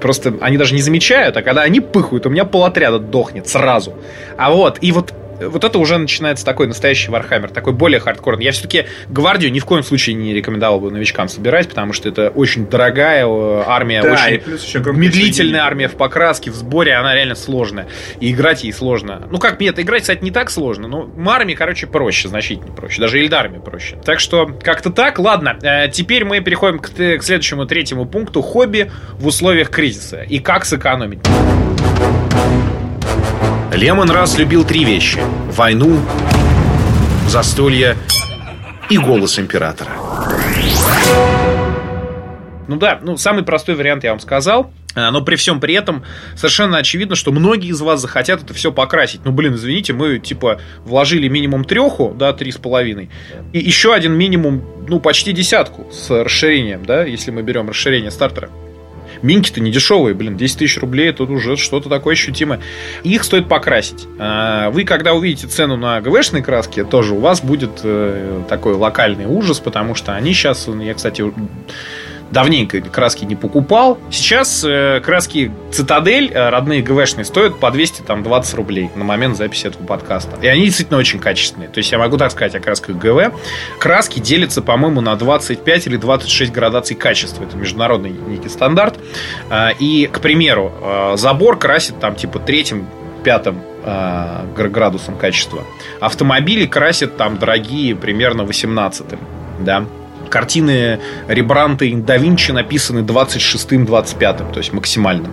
Speaker 1: просто, они даже не замечают, а когда они пыхают, у меня полотряда дохнет сразу. А вот, и вот вот это уже начинается такой настоящий Warhammer, такой более хардкорный. Я все-таки гвардию ни в коем случае не рекомендовал бы новичкам собирать, потому что это очень дорогая э, армия, да, очень медлительная армия в покраске, в сборе, она реально сложная. И играть ей сложно. Ну как, нет, играть, кстати, не так сложно, но армии, короче, проще, значительно проще. Даже эльдарами проще. Так что как-то так. Ладно, э, теперь мы переходим к, к следующему третьему пункту. Хобби в условиях кризиса. И как сэкономить.
Speaker 5: Лемон раз любил три вещи – войну, застолье и голос императора.
Speaker 1: Ну да, ну самый простой вариант я вам сказал. А, но при всем при этом совершенно очевидно, что многие из вас захотят это все покрасить. Ну, блин, извините, мы, типа, вложили минимум треху, да, три с половиной, и еще один минимум, ну, почти десятку с расширением, да, если мы берем расширение стартера. Минки-то не дешевые, блин, 10 тысяч рублей, это уже что-то такое ощутимое. Их стоит покрасить. А, вы, когда увидите цену на ГВшные краски, тоже у вас будет э, такой локальный ужас, потому что они сейчас, я, кстати, давненько краски не покупал. Сейчас э, краски Цитадель, э, родные ГВшные, стоят по 220 рублей на момент записи этого подкаста. И они действительно очень качественные. То есть я могу так сказать о красках ГВ. Краски делятся, по-моему, на 25 или 26 градаций качества. Это международный некий стандарт. Э, и, к примеру, забор красит там типа третьим, пятым градусом качества. Автомобили красят там дорогие примерно 18 да. Картины Рембранта и да Винчи написаны 26-25, то есть максимальным.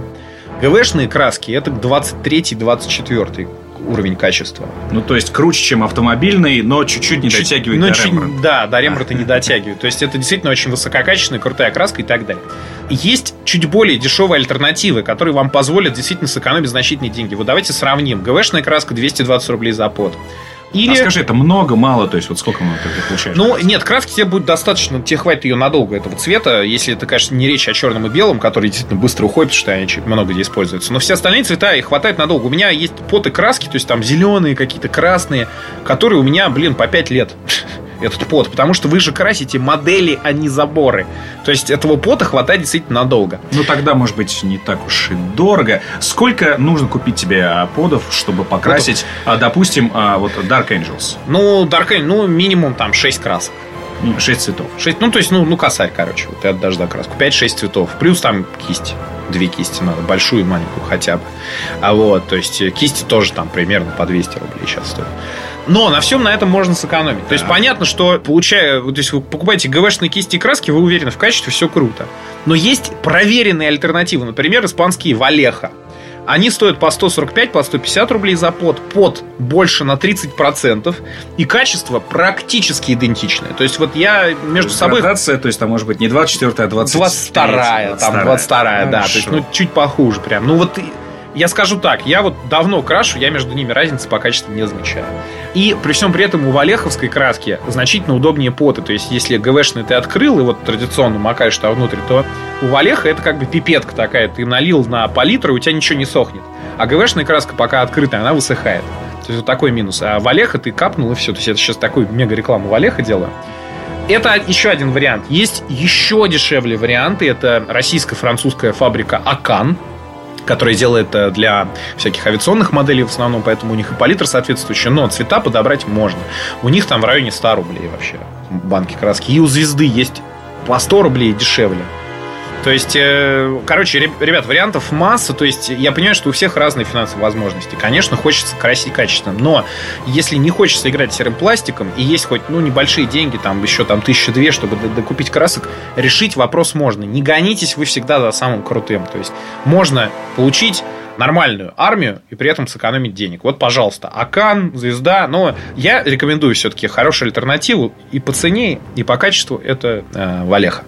Speaker 1: ГВшные краски это 23-24 уровень качества.
Speaker 2: Ну, то есть круче, чем автомобильный, но чуть-чуть не чуть, дотягивает ну, до чуть, Рембрандта.
Speaker 1: Да, до Рембрандта не дотягивает. То есть это действительно очень высококачественная, крутая краска и так далее. Есть чуть более дешевые альтернативы, которые вам позволят действительно сэкономить значительные деньги. Вот давайте сравним. ГВшная краска 220 рублей за под.
Speaker 2: Или... А скажи, это много, мало, то есть вот сколько мы тогда получаем?
Speaker 1: Ну, нет, краски тебе будет достаточно, тебе хватит ее надолго этого цвета, если это, конечно, не речь о черном и белом, который действительно быстро уходит, потому что они много где используются. Но все остальные цвета их хватает надолго. У меня есть поты краски, то есть там зеленые, какие-то красные, которые у меня, блин, по 5 лет этот пот, потому что вы же красите модели, а не заборы. То есть этого пота хватает действительно надолго.
Speaker 2: Ну тогда, может быть, не так уж и дорого. Сколько нужно купить тебе а, подов, чтобы покрасить, вот. допустим, а, вот Dark Angels?
Speaker 1: Ну, Dark Angels, ну, минимум там 6 красок.
Speaker 2: 6 цветов.
Speaker 1: 6, ну, то есть, ну, ну косарь, короче. Вот я даже краску. 5-6 цветов. Плюс там кисть. Две кисти надо, большую и маленькую хотя бы. А вот, то есть, кисти тоже там примерно по 200 рублей сейчас стоят. Но на всем на этом можно сэкономить. То есть понятно, что получая, то есть вы покупаете ГВшные кисти и краски, вы уверены в качестве, все круто. Но есть проверенные альтернативы. Например, испанские Валеха. Они стоят по 145, по 150 рублей за под. Под больше на 30%. И качество практически идентичное. То есть вот я между собой...
Speaker 2: Градация, то есть там может быть не 24, а 20.
Speaker 1: 22, 22 там 22, да. Хорошо. То есть ну чуть похуже прям. Ну вот я скажу так, я вот давно крашу, я между ними разницы по качеству не замечаю. И при всем при этом у валеховской краски значительно удобнее поты. То есть, если ГВшный ты открыл и вот традиционно макаешь там внутрь, то у валеха это как бы пипетка такая. Ты налил на палитру, и у тебя ничего не сохнет. А ГВшная краска пока открытая, она высыхает. То есть, вот такой минус. А валеха ты капнул и все. То есть, это сейчас такую мега рекламу валеха делаю. Это еще один вариант. Есть еще дешевле варианты. Это российско-французская фабрика Акан который делает для всяких авиационных моделей в основном, поэтому у них и палитра соответствующая, но цвета подобрать можно. У них там в районе 100 рублей вообще банки краски. И у звезды есть по 100 рублей дешевле. То есть, э, короче, ребят, вариантов масса. То есть, я понимаю, что у всех разные финансовые возможности. Конечно, хочется красить качественно. Но если не хочется играть серым пластиком, и есть хоть ну, небольшие деньги, там еще там тысяча две, чтобы докупить красок, решить вопрос можно. Не гонитесь вы всегда за самым крутым. То есть, можно получить нормальную армию и при этом сэкономить денег. Вот, пожалуйста, Акан, Звезда. Но я рекомендую все-таки хорошую альтернативу и по цене, и по качеству это э, Валеха.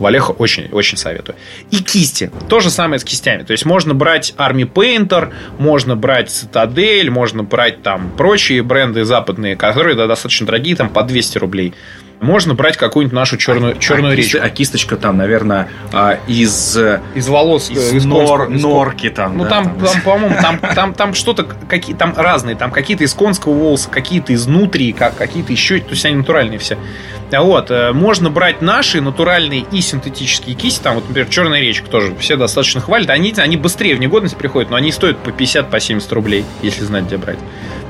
Speaker 1: Валеха очень, очень советую. И кисти. То же самое с кистями. То есть можно брать Army Painter, можно брать Citadel, можно брать там прочие бренды западные, которые да, достаточно дорогие, там по 200 рублей можно брать какую-нибудь нашу черную, черную а, речь.
Speaker 2: А кисточка там, наверное, а, из...
Speaker 1: Из волос.
Speaker 2: Из, из нор, из, норки там.
Speaker 1: Ну, да, там, там, там [laughs] по-моему, там, там, там что-то, какие, там разные. Там какие-то из конского волоса, какие-то изнутри, как, какие-то еще. То есть они натуральные все. Вот. Э, можно брать наши натуральные и синтетические кисти. Там, вот, например, черная речка тоже все достаточно хвалят. Они, они быстрее в негодность приходят, но они стоят по 50, по 70 рублей, если знать, где брать.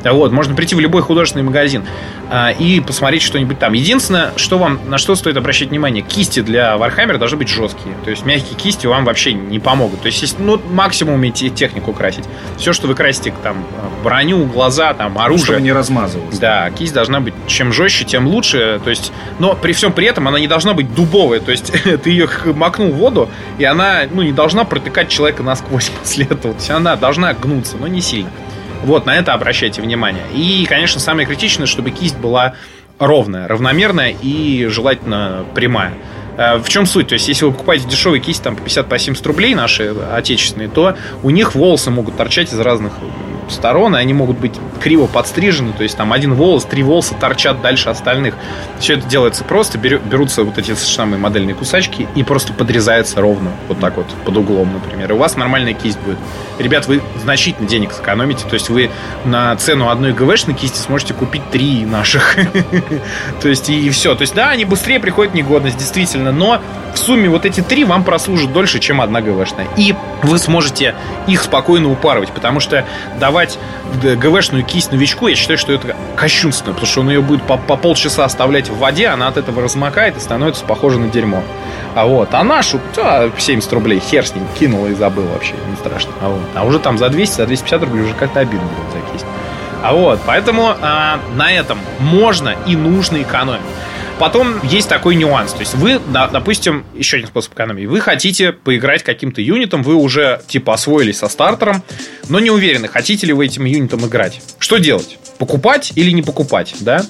Speaker 1: Вот, можно прийти в любой художественный магазин а, и посмотреть что-нибудь там. Единственное, что вам, на что стоит обращать внимание, кисти для Warhammer должны быть жесткие. То есть мягкие кисти вам вообще не помогут. То есть, ну, максимум технику красить. Все, что вы красите, там, броню, глаза, там, ну, оружие. Чтобы
Speaker 2: не размазывалось.
Speaker 1: Да, кисть должна быть чем жестче, тем лучше. То есть, но при всем при этом она не должна быть дубовая. То есть, [laughs] ты ее макнул в воду, и она, ну, не должна протыкать человека насквозь [laughs] после этого. То есть, она должна гнуться, но не сильно. Вот, на это обращайте внимание. И, конечно, самое критичное, чтобы кисть была ровная, равномерная и желательно прямая. Э, в чем суть? То есть, если вы покупаете дешевые кисти там, по 50-70 по рублей, наши отечественные, то у них волосы могут торчать из разных сторон, и они могут быть криво подстрижены, то есть там один волос, три волоса торчат дальше остальных. Все это делается просто, берутся вот эти самые модельные кусачки и просто подрезается ровно, вот так вот, под углом, например. И у вас нормальная кисть будет. Ребят, вы значительно денег сэкономите, то есть вы на цену одной ГВшной кисти сможете купить три наших. [laughs] То есть и все. То есть да, они быстрее приходят в негодность, действительно, но в сумме вот эти три вам прослужат дольше, чем одна ГВшная. И вы сможете их спокойно упарывать, потому что давать ГВшную кисть новичку, я считаю, что это кощунственно, потому что он ее будет по, по полчаса оставлять в воде, она от этого размокает и становится похожа на дерьмо. А вот, а нашу, да, 70 рублей, хер с ним, кинул и забыл вообще, не страшно. А, вот. а уже там за 200, за 250 рублей уже как-то обидно будет за кисть. А вот, поэтому а, на этом можно и нужно экономить. Потом есть такой нюанс. То есть вы, допустим, еще один способ экономии. Вы хотите поиграть каким-то юнитом, вы уже типа освоились со стартером, но не уверены, хотите ли вы этим юнитом играть. Что делать? Покупать или не покупать, да?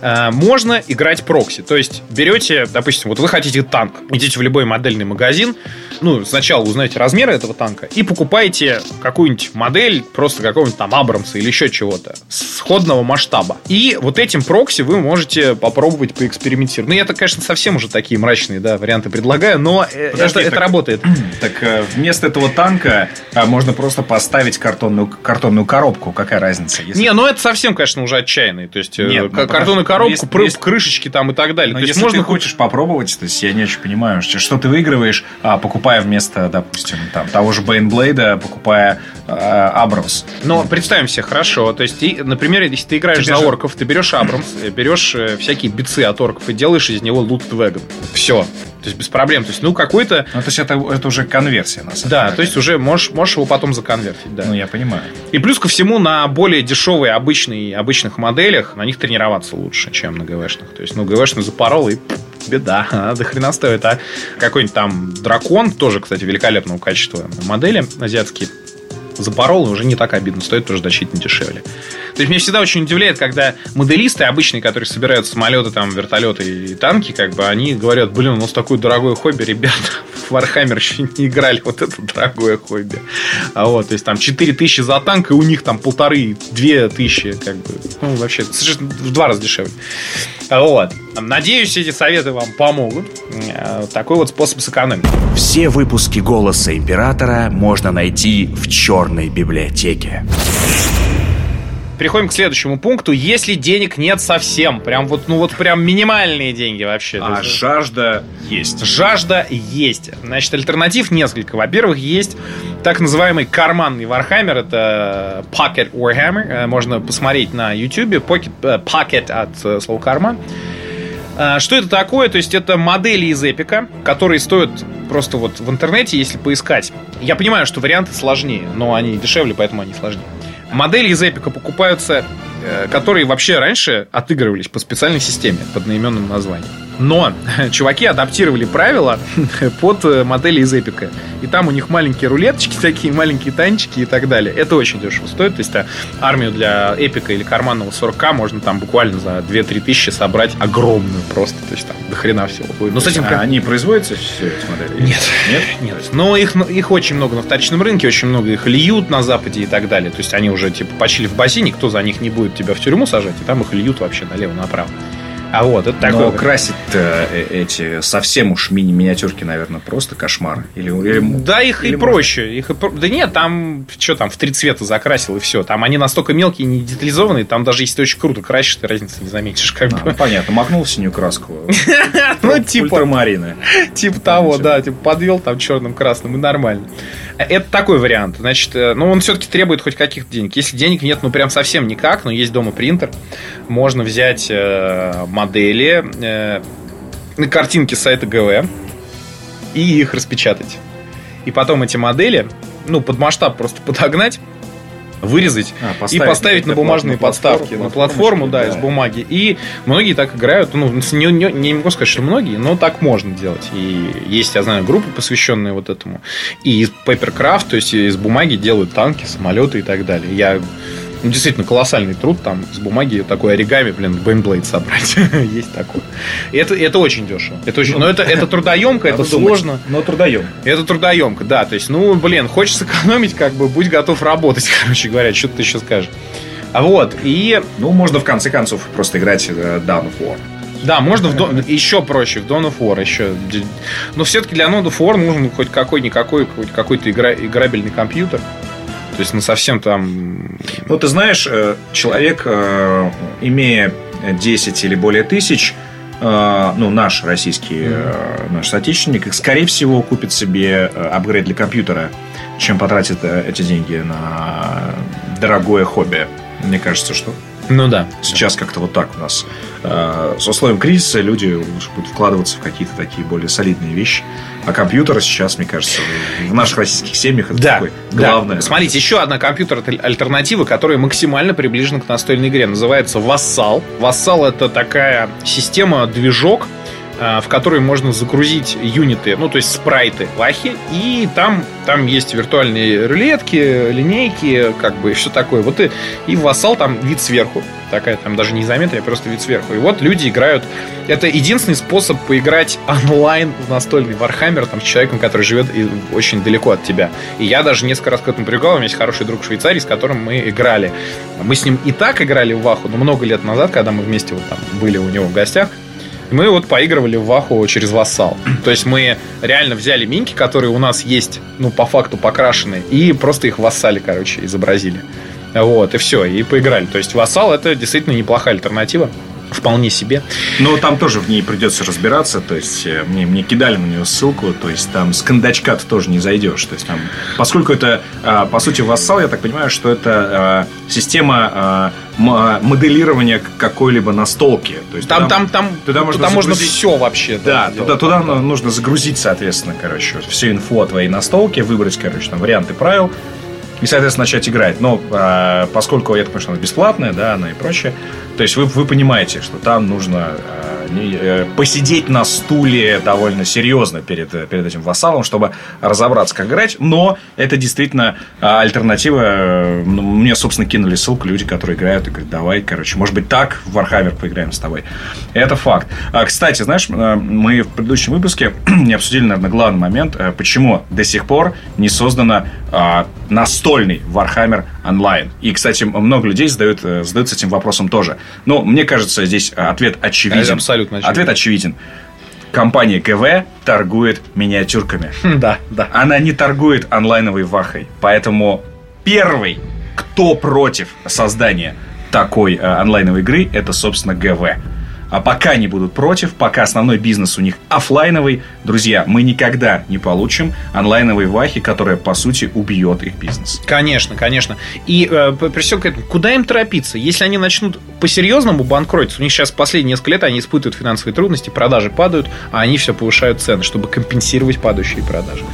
Speaker 1: Э, можно играть прокси. То есть берете, допустим, вот вы хотите танк, идите в любой модельный магазин, ну, сначала узнаете размеры этого танка и покупаете какую-нибудь модель просто какого-нибудь там Абрамса или еще чего-то сходного масштаба. И вот этим прокси вы можете попробовать поэкспериментировать. Ну, я это, конечно, совсем уже такие мрачные да, варианты предлагаю, но э, Подожди, это, так, это работает. [clears throat]
Speaker 2: Так э, вместо этого танка можно просто поставить картонную, картонную коробку. Какая разница?
Speaker 1: Если... Не, ну это совсем, конечно, уже отчаянный. То есть Нет, ну, картонную коробку, есть, есть... крышечки там и так далее.
Speaker 2: Но
Speaker 1: то
Speaker 2: есть можно ты хочешь попробовать, то есть я не очень понимаю, что ты выигрываешь, а, покупая вместо, допустим, там, того же Бейнблейда, покупая Абрамс.
Speaker 1: Но представим себе, хорошо. То есть, ты, например, если ты играешь Тебе за орков, ты берешь Абрамс, э, берешь э, всякие бицы от орков и делаешь из него лут веган. Все. То есть без проблем. То есть, ну, какой-то...
Speaker 2: Ну, то есть это, это уже конверсия, на
Speaker 1: самом Да, деле. то есть уже можешь, можешь его потом законвертить, да.
Speaker 2: Ну, я понимаю.
Speaker 1: И плюс ко всему на более дешевые обычные, обычных моделях на них тренироваться лучше, чем на ГВшных. То есть, ну, ГВшный запорол и беда, [laughs] а, до хрена стоит, а какой-нибудь там дракон, тоже, кстати, великолепного качества модели азиатские, запорол, и уже не так обидно, стоит тоже значительно дешевле. То есть меня всегда очень удивляет, когда моделисты обычные, которые собирают самолеты, там, вертолеты и танки, как бы, они говорят, блин, у нас такое дорогое хобби, ребята, в [laughs] Warhammer еще не играли, вот это дорогое хобби. А вот, то есть там 4 тысячи за танк, и у них там полторы, две тысячи, как бы, ну, вообще, в два раза дешевле. Вот. Надеюсь, эти советы вам помогут. Э, такой вот способ сэкономить.
Speaker 4: Все выпуски «Голоса Императора» можно найти в черной библиотеке.
Speaker 1: Переходим к следующему пункту. Если денег нет совсем, прям вот, ну вот прям минимальные деньги вообще.
Speaker 2: А есть, жажда есть.
Speaker 1: Жажда есть. Значит, альтернатив несколько. Во-первых, есть так называемый карманный Warhammer, это Pocket Warhammer. Э, можно посмотреть на YouTube. Pocket, э, pocket от слова карман. Что это такое? То есть это модели из эпика, которые стоят просто вот в интернете, если поискать. Я понимаю, что варианты сложнее, но они дешевле, поэтому они сложнее. Модели из эпика покупаются, э, которые вообще раньше отыгрывались по специальной системе под наименным названием. Но [laughs] чуваки адаптировали правила [laughs] под э, модели из эпика. И там у них маленькие рулеточки такие, маленькие танчики и так далее. Это очень дешево стоит. То есть а, армию для эпика или карманного 40к можно там буквально за 2-3 тысячи собрать огромную просто. То есть там до хрена всего будет.
Speaker 2: Но с этим... А они производятся все эти модели?
Speaker 1: Нет. Нет? [laughs] Нет. Но их, их очень много на вторичном рынке, очень много их льют на Западе и так далее. То есть они уже типа почили в бассейне, никто за них не будет тебя в тюрьму сажать, и там их льют вообще налево-направо. А вот, это такое.
Speaker 2: Но красить э, эти совсем уж мини-миниатюрки, наверное, просто кошмар. Или, или,
Speaker 1: да, их или и проще. Их и, да нет, там, что там, в три цвета закрасил и все. Там они настолько мелкие, не детализованные, там даже если ты очень круто красишь, ты разницы не заметишь. Как а, бы.
Speaker 2: Понятно, макнул синюю краску. [laughs]
Speaker 1: Ну, типа. Марины. Типа того, да, типа подвел там черным, красным, и нормально. Это такой вариант. Значит, э, ну, он все-таки требует хоть каких-то денег. Если денег нет, ну, прям совсем никак, но есть дома принтер, можно взять э, модели, э, картинки сайта ГВ и их распечатать. И потом эти модели, ну, под масштаб просто подогнать, вырезать а, и поставить на, на бумажные на подставки, на платформу, да, да, из бумаги. И многие так играют. Ну, не, не, не могу сказать, что многие, но так можно делать. И есть, я знаю, группы, посвященные вот этому. И из Papercraft, то есть из бумаги делают танки, самолеты и так далее. Я ну, действительно, колоссальный труд там с бумаги такой оригами, блин, Бейнблейд собрать. [laughs] Есть такое. И это, это очень дешево. Это очень, но это, это трудоемко, это сложно.
Speaker 2: Но трудоемко.
Speaker 1: Это трудоемко, да. То есть, ну, блин, хочешь экономить, как бы, будь готов работать, [laughs] короче говоря, что ты еще скажешь. А вот, и...
Speaker 2: Ну, можно в конце концов просто играть uh, Dawn of War.
Speaker 1: Да, можно в Dawn, еще проще, в Dawn of War еще. Но все-таки для Dawn of War нужен хоть какой-никакой, хоть какой-то игра, играбельный компьютер. То есть, ну, совсем там...
Speaker 2: Ну, ты знаешь, э, человек, э, имея 10 или более тысяч, э, ну, наш российский, наш соотечественник, скорее всего, купит себе апгрейд для компьютера, чем потратит эти деньги на дорогое хобби. Мне кажется, что
Speaker 1: Ну да.
Speaker 2: Сейчас как-то вот так у нас. Э, с условием кризиса люди лучше будут вкладываться в какие-то такие более солидные вещи. А компьютеры сейчас, мне кажется, в наших российских семьях это
Speaker 1: Да,
Speaker 2: такое
Speaker 1: да.
Speaker 2: главное.
Speaker 1: Смотрите, еще одна компьютер альтернатива, которая максимально приближена к настольной игре. Называется Vassal. Vassal это такая система, движок, в которой можно загрузить юниты, ну, то есть спрайты вахи, и там, там есть виртуальные рулетки, линейки, как бы, и все такое. Вот и, и в Vassal там вид сверху, такая там даже не изометрия, а просто вид сверху. И вот люди играют. Это единственный способ поиграть онлайн в настольный Warhammer там, с человеком, который живет очень далеко от тебя. И я даже несколько раз к этому привлекал. У меня есть хороший друг в Швейцарии, с которым мы играли. Мы с ним и так играли в Ваху, но много лет назад, когда мы вместе вот там были у него в гостях, мы вот поигрывали в Ваху через Вассал. То есть мы реально взяли минки, которые у нас есть, ну, по факту покрашены, и просто их в Вассале, короче, изобразили. Вот, и все, и поиграли. То есть Вассал это действительно неплохая альтернатива. Вполне себе.
Speaker 2: Но там тоже в ней придется разбираться. То есть э, мне, мне кидали на нее ссылку. То есть там с кондачка ты тоже не зайдешь. То есть там, поскольку это, а, по сути, вассал, я так понимаю, что это а, система моделирования какой-либо настолки. То есть
Speaker 1: Там,
Speaker 2: туда-
Speaker 1: там, там,
Speaker 2: туда можно
Speaker 1: туда можно
Speaker 2: загрузить-
Speaker 1: все вообще.
Speaker 2: Да,
Speaker 1: сделать.
Speaker 2: туда, туда ну- нужно загрузить, соответственно, короче, всю инфу о твоей настолке, выбрать, короче, там варианты правил и, соответственно, начать играть. Но а, поскольку, я так понимаю, что она бесплатная, да, она и прочее, то есть вы, вы понимаете, что там нужно а, не- э, посидеть на стуле довольно серьезно перед, э, перед этим вассалом, чтобы разобраться, как играть. Но это действительно альтернатива. э, ну, Мне, собственно, кинули ссылку люди, которые играют, и говорят, давай, короче, может быть, так в Warhammer поиграем с тобой. Это факт. А, кстати, знаешь, э, мы в предыдущем выпуске [clears throat] не обсудили, наверное, главный момент, э, почему до сих пор не создано а, настольный Warhammer онлайн. И, кстати, много людей задают, э, задаются этим вопросом тоже. Но мне кажется, здесь э, ответ очевиден.
Speaker 1: Абсолютно очевиден.
Speaker 2: Ответ очевиден. Компания ГВ торгует миниатюрками. [laughs]
Speaker 1: Да, да.
Speaker 2: Она не торгует онлайновой вахой. Поэтому первый, кто против создания такой э, онлайновой игры, это, собственно, ГВ. А пока они будут против, пока основной бизнес у них оффлайновый, друзья, мы никогда не получим онлайновой вахи, которая, по сути, убьет их бизнес.
Speaker 1: Конечно, конечно. И э, при всем к этому, куда им торопиться? Если они начнут по-серьезному банкротиться, у них сейчас последние несколько лет они испытывают финансовые трудности, продажи падают, а они все повышают цены, чтобы компенсировать падающие продажи.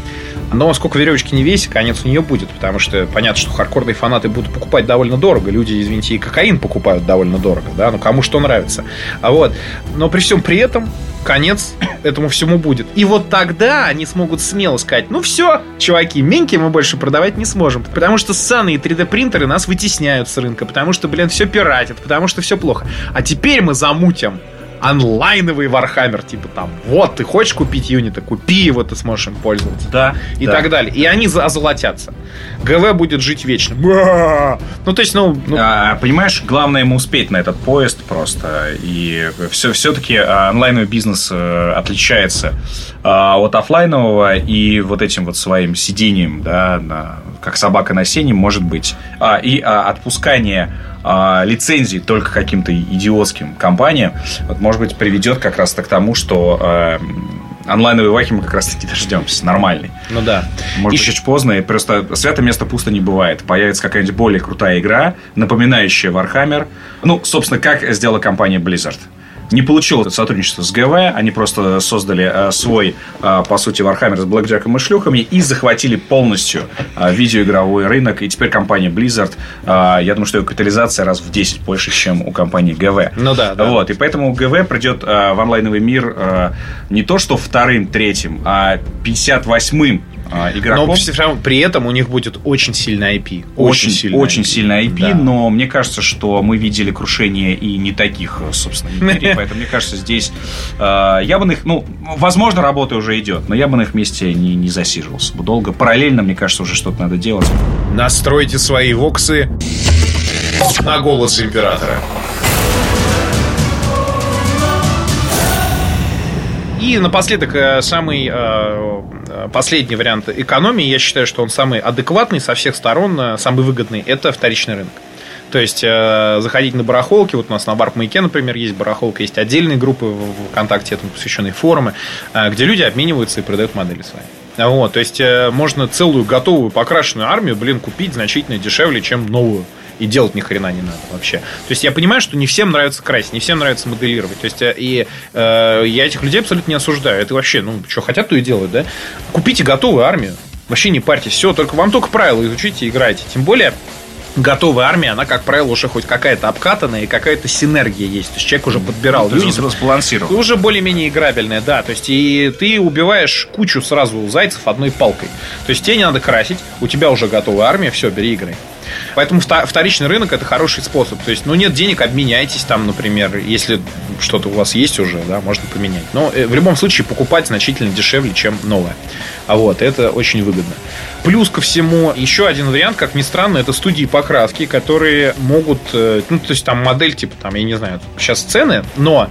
Speaker 1: Но сколько веревочки не весь, конец у нее будет, потому что понятно, что хардкорные фанаты будут покупать довольно дорого. Люди, извините, и кокаин покупают довольно дорого, да, ну кому что нравится. А вот, но при всем при этом конец этому всему будет. И вот тогда они смогут смело сказать, ну все, чуваки, меньки мы больше продавать не сможем, потому что ссаные 3D принтеры нас вытесняют с рынка, потому что, блин, все пиратят, потому что все плохо. А теперь мы замутим онлайновый Warhammer, типа там, вот, ты хочешь купить юниты, купи его, ты сможешь им пользоваться.
Speaker 2: Да.
Speaker 1: И так далее. И они за- озолотятся. ГВ будет жить вечно. Ну, то есть, ну, ну,
Speaker 2: А, понимаешь, главное ему успеть на этот поезд просто. И все, все-таки онлайновый бизнес э, отличается а, от оффлайнового и вот этим вот своим сидением, да, на- как собака на сене, может быть. А, и а, отпускание а, лицензий только каким-то идиотским компаниям, вот, может быть, приведет как раз-то к тому, что э, онлайновой вахи мы как раз-таки дождемся, нормальный.
Speaker 1: ну да.
Speaker 2: Может быть, чуть поздно, и просто святое место пусто не бывает. Появится какая-нибудь более крутая игра, напоминающая Warhammer. Ну, собственно, как сделала компания Blizzard. Не получил это сотрудничество с ГВ, они просто создали э, свой, э, по сути, Warhammer с блэкджеком и шлюхами и захватили полностью э, видеоигровой рынок. И теперь компания Blizzard, я думаю, что ее капитализация раз в 10 больше, чем у компании ГВ.
Speaker 1: Ну да, да.
Speaker 2: Вот, и поэтому ГВ придет в онлайновый мир не то что вторым, третьим, а 58-м э, игроком.
Speaker 1: Но все равно при этом у них будет очень сильный IP.
Speaker 2: очень,
Speaker 1: сильный
Speaker 2: очень
Speaker 1: IP.
Speaker 2: сильный IP,
Speaker 1: Да.
Speaker 2: но мне кажется, что мы видели крушение и не таких, э, собственно, империй, [laughs] поэтому мне кажется, здесь э, я бы на их, ну, возможно, работа уже идет, но я бы на их месте не, не засиживался бы долго. Параллельно, мне кажется, уже что-то надо делать.
Speaker 5: Настройте свои воксы на голос императора.
Speaker 1: И напоследок, э, самый э, э, последний вариант экономии, я считаю, что он самый адекватный со всех сторон, самый выгодный, это вторичный рынок. То есть э, заходить на барахолки, вот у нас на Варп-маяке, например, есть барахолка, есть отдельные группы в ВКонтакте, этому посвященные форумы, э, где люди обмениваются и продают модели свои. Вот, то есть э, можно целую готовую покрашенную армию, блин, купить значительно дешевле, чем новую. И делать ни хрена не надо вообще. То есть я понимаю, что не всем нравится красить, не всем нравится моделировать. То есть э, и э, я этих людей абсолютно не осуждаю. Это вообще, ну, что хотят, то и делают, да? Купите готовую армию. Вообще не парьтесь. Все, только вам только правила изучите и играйте. Тем более, готовая армия, она, как правило, уже хоть какая-то обкатанная и какая-то синергия есть. То есть человек уже подбирал юнитов.
Speaker 2: он сбалансирован.
Speaker 1: Уже более-менее играбельная, да. То есть и ты убиваешь кучу сразу зайцев одной палкой. То есть тебе не надо красить, у тебя уже готовая армия, все, бери игры. Поэтому вторичный рынок это хороший способ. То есть, ну нет денег, обменяйтесь там, например, если что-то у вас есть уже, да, можно поменять. Но э, в любом случае покупать значительно дешевле, чем новое. А вот, это очень выгодно. Плюс ко всему, еще один вариант, как ни странно, это студии покраски, которые могут, э, ну, то есть там модель, типа, там, я не знаю, сейчас цены, но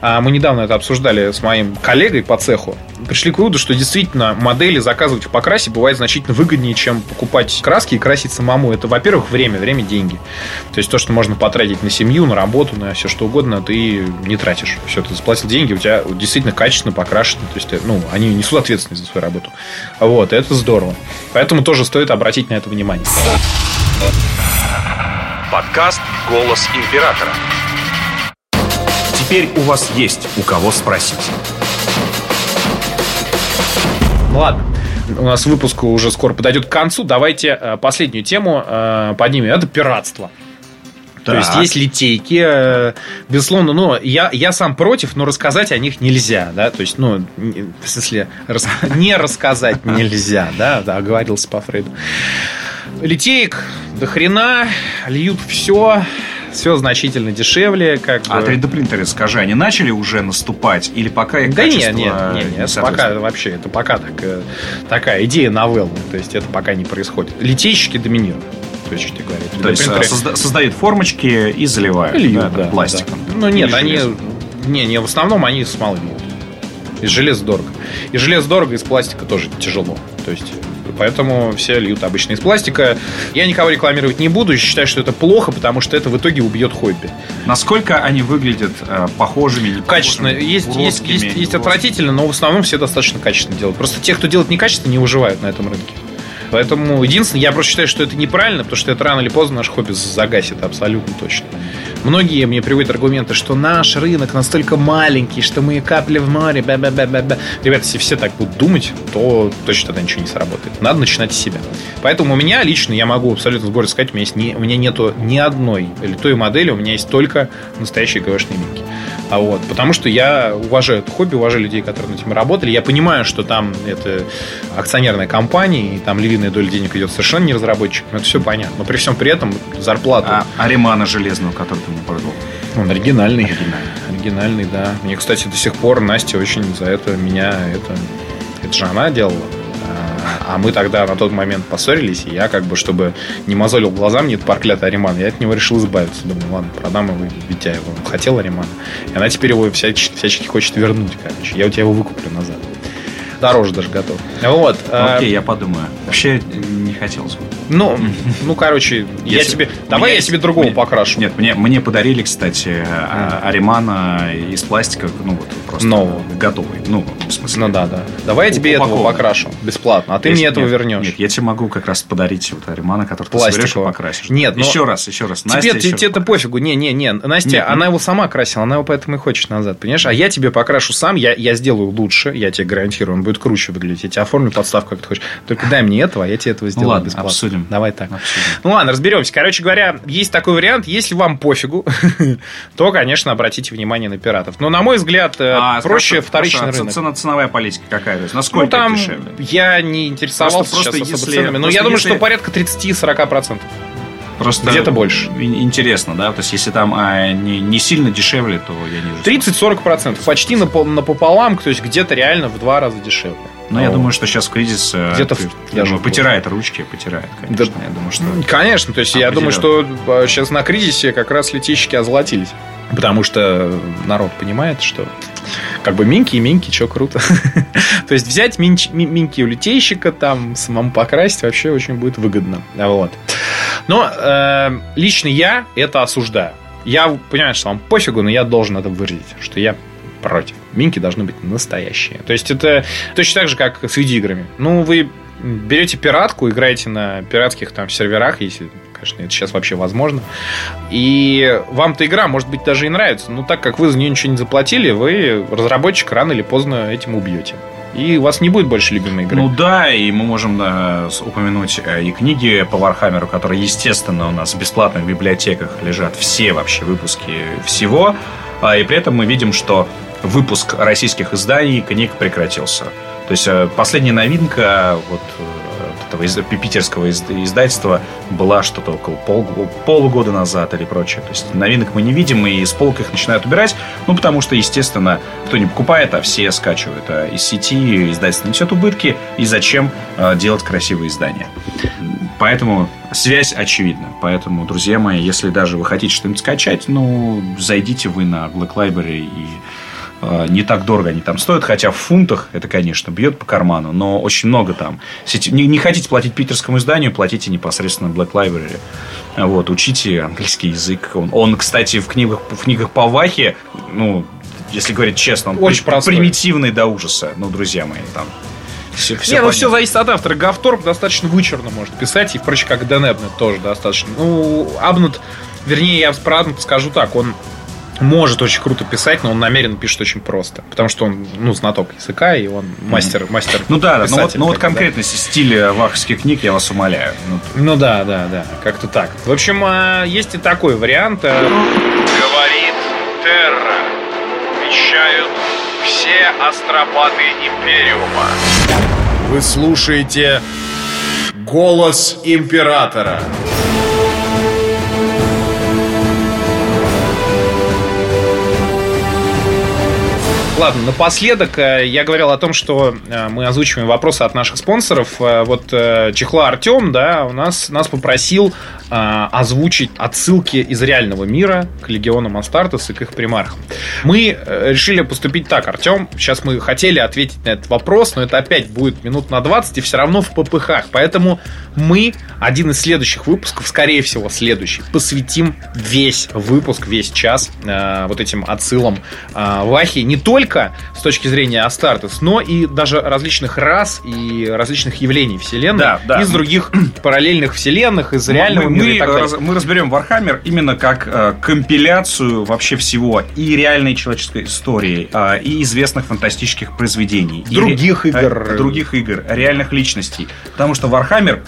Speaker 1: а, мы недавно это обсуждали с моим коллегой по цеху, пришли к выводу, что действительно модели заказывать в покрасе бывает значительно выгоднее, чем покупать краски и красить самому. Это, во-первых, время, время – деньги. То есть то, что можно потратить на семью, на работу, на все что угодно, ты не тратишь. Все, ты заплатил деньги, у тебя действительно качественно покрашено. То есть, ну, они несут ответственность за свою работу. Вот, это здорово. Поэтому тоже стоит обратить на это внимание.
Speaker 4: Подкаст «Голос императора». Теперь у вас есть у кого спросить.
Speaker 1: Ладно. У нас выпуск уже скоро подойдет к концу. Давайте э, последнюю тему э, поднимем. Это пиратство. То есть есть литейки, э, безусловно, но я, я сам против, но рассказать о них нельзя, да, то есть, ну, в смысле, рас- [laughs] не рассказать нельзя, да, да, оговорился по Фрейду. Литеек до хрена, льют все, все значительно дешевле, как
Speaker 2: А
Speaker 1: бы.
Speaker 2: 3D-принтеры, скажи, они начали уже наступать? Или пока их
Speaker 1: Да нет,
Speaker 2: качество
Speaker 1: нет, нет,
Speaker 2: не
Speaker 1: нет, это
Speaker 2: соответствует?
Speaker 1: пока вообще, это пока так, э, такая идея новеллы, то есть это пока не происходит. Литейщики доминируют, точно говоря.
Speaker 2: То есть
Speaker 1: 3D-принтеры
Speaker 2: э, созда- создают формочки и заливают
Speaker 1: льют,
Speaker 2: да,
Speaker 1: да,
Speaker 2: пластиком.
Speaker 1: да. Ну нет, они,
Speaker 2: железом.
Speaker 1: не, не, в основном они смолы. Из железа дорого. Из железа дорого, из пластика тоже тяжело. То есть Поэтому все льют обычно из пластика. Я никого рекламировать не буду. Считаю, что это плохо, потому что это в итоге убьет хобби.
Speaker 2: Насколько они выглядят э, похожими,
Speaker 1: Качественно.
Speaker 2: похожими,
Speaker 1: Есть, есть, есть, есть отвратительно, но в основном все достаточно качественно делают. Просто те, кто делает некачественно, не выживают на этом рынке. Поэтому единственное, я просто считаю, что это неправильно, потому что это рано или поздно наш хобби загасит, абсолютно точно. Многие мне приводят аргументы, что наш рынок настолько маленький, что мы капли в море, бя бя бя бя бя Ребята, если все так будут думать, то точно тогда ничего не сработает. Надо начинать с себя. Поэтому у меня лично, я могу абсолютно с гордостью сказать, у меня, есть ни, у меня нету ни одной литой модели, у меня есть только настоящие ГВшные минки. А вот, потому что я уважаю это хобби, уважаю людей, которые над этим работали. Я понимаю, что там это акционерная компания, и там львиная доля денег идет совершенно не разработчикам. Это все понятно. Но при всем при этом зарплату.
Speaker 2: А Аримана железного, который ты мне продал.
Speaker 1: Он оригинальный. Оригинальный, да. Мне, кстати, до сих пор Настя очень за это меня это. Это же она делала. А- мы тогда на тот момент поссорились, и я как бы, чтобы не мозолил глаза мне этот проклятый Ариман, я от него решил избавиться. Думаю, ладно, продам его Витяеву. Он хотел Аримана. И она теперь его всячески, всячески хочет вернуть, короче. Я у тебя его выкуплю назад. Дороже даже готов. Вот. а,
Speaker 2: Окей, я подумаю. Вообще не хотелось бы.
Speaker 1: Ну, ну, короче, я тебе... Давай я тебе другого покрашу.
Speaker 2: Нет, мне, мне подарили, кстати, а- Аримана из пластика, ну вот просто
Speaker 1: Нового.
Speaker 2: готовый. Ну, в смысле.
Speaker 1: Ну да, да. Давай я тебе этого покрашу бесплатно, а ты мне этого вернешь.
Speaker 2: Нет, я тебе могу как раз подарить вот Аримана, который ты соберешь и покрасишь.
Speaker 1: Нет, но-
Speaker 2: еще раз, еще раз.
Speaker 1: Тебе, это пофигу. Не, не, не. Настя,
Speaker 2: Нет,
Speaker 1: она
Speaker 2: ну-
Speaker 1: его сама красила, она его поэтому и хочет назад, понимаешь? А я тебе покрашу сам, я, я сделаю лучше, я тебе гарантирую, он будет круче выглядеть. Я тебе оформлю подставку, как ты хочешь. Только дай мне этого, а я тебе этого сделаю
Speaker 2: ладно,
Speaker 1: бесплатно.
Speaker 2: обсудим.
Speaker 1: Давай так.
Speaker 2: Обсудим.
Speaker 1: Ну ладно, разберемся. Короче говоря, есть такой вариант. Если вам пофигу, [laughs] то, конечно, обратите внимание на пиратов. Но, на мой взгляд, э,
Speaker 2: А,
Speaker 1: проще
Speaker 2: хорошо,
Speaker 1: вторичный
Speaker 2: а
Speaker 1: рынок.
Speaker 2: цена- ценовая политика какая? То есть насколько
Speaker 1: Ну, там
Speaker 2: дешевле?
Speaker 1: я не интересовался
Speaker 2: Просто- просто
Speaker 1: сейчас особо
Speaker 2: если-
Speaker 1: ценами. Но
Speaker 2: просто
Speaker 1: я думаю,
Speaker 2: если-
Speaker 1: что порядка 30-40%.
Speaker 2: Просто
Speaker 1: Где-то больше.
Speaker 2: ин- Интересно, да? То есть, если там а, не, не сильно дешевле, то я не вижу.
Speaker 1: 30-40%. Почти напо- напополам, то есть где-то реально в два раза дешевле.
Speaker 2: Но я
Speaker 1: Вот.
Speaker 2: думаю, что сейчас кризис э,
Speaker 1: Где-то
Speaker 2: ты-
Speaker 1: в-
Speaker 2: я думаю, потирает ручки, потирает, конечно. Я думаю, что...
Speaker 1: Конечно, то есть я думаю, что сейчас на кризисе как раз летищики озолотились. Потому что народ понимает, что как бы минки и минки, что круто. [laughs] То есть взять минч- ми- минки у литейщика, там самому покрасить вообще очень будет выгодно. Вот. Но э, лично я это осуждаю. Я понимаю, что вам пофигу, но я должен это выразить, что я против. Минки должны быть настоящие. То есть это точно так же, как с видеоиграми. Ну, вы берете пиратку, играете на пиратских там серверах, если, конечно, это сейчас вообще возможно. И вам-то игра, может быть, даже и нравится, но так как вы за нее ничего не заплатили, вы разработчик рано или поздно этим убьете. И у вас не будет больше любимой игры.
Speaker 2: Ну да, и мы можем да, упомянуть э, и книги по Вархаммеру, которые, естественно, у нас в бесплатных библиотеках лежат все вообще выпуски всего. А, и при этом мы видим, что выпуск российских изданий книг прекратился. То есть э, последняя новинка вот этого из, питерского издательства была что-то около пол, полугода назад или прочее. То есть новинок мы не видим, и с полок их начинают убирать, ну, потому что, естественно, кто не покупает, а все скачивают. А из сети издательство несет убытки, и зачем э, делать красивые издания? Поэтому связь очевидна. Поэтому, друзья мои, если даже вы хотите что-нибудь скачать, ну, зайдите вы на Black Library и Э, не так дорого они там стоят, хотя в фунтах это, конечно, бьет по карману, но очень много там. Не, не хотите платить питерскому изданию, платите непосредственно Black Library. Вот, учите английский язык. Он, он кстати, в книгах, в книгах по Вахе, ну, если говорить честно, он
Speaker 1: очень при,
Speaker 2: примитивный до ужаса. Ну, друзья мои, там
Speaker 1: все, все Не, ну все зависит от автора. Гафторп достаточно вычурно может писать, и, впрочем, как Дэн Эбнет тоже достаточно. Ну, Абнет, вернее, я про Абнет скажу так, он может очень круто писать, но он намеренно пишет очень просто. Потому что он, ну, знаток языка, и он мастер, mm. мастер
Speaker 2: Ну да, ну вот, ну вот конкретности да. стиля ваховских книг я вас умоляю.
Speaker 1: Ну, ну да, да, да, как-то так. В общем, а, есть и такой вариант. А.
Speaker 6: Говорит Терра. Вещают все астробаты Империума.
Speaker 5: Вы слушаете «Голос Императора».
Speaker 1: Ладно, напоследок э, я говорил о том, что э, мы озвучиваем вопросы от наших спонсоров. Э, вот Чехла Артем, да, у нас нас попросил озвучить отсылки из реального мира к легионам Астартес и к их примархам. Мы решили поступить так, Артем. Сейчас мы хотели ответить на этот вопрос, но это опять будет минут на 20 и все равно в ППХ. Поэтому мы один из следующих выпусков, скорее всего, следующий, посвятим весь выпуск, весь час вот этим отсылкам Вахи. Не только с точки зрения Astartes, но и даже различных рас и различных явлений вселенной да, да. из других [clears throat] параллельных вселенных, из реального
Speaker 2: мы, мира. Мы, раз, мы разберем Warhammer именно как э, компиляцию вообще всего и реальной человеческой истории, э, и известных фантастических произведений.
Speaker 1: Других
Speaker 2: и,
Speaker 1: игр.
Speaker 2: Э, других игр, реальных личностей. Потому что Warhammer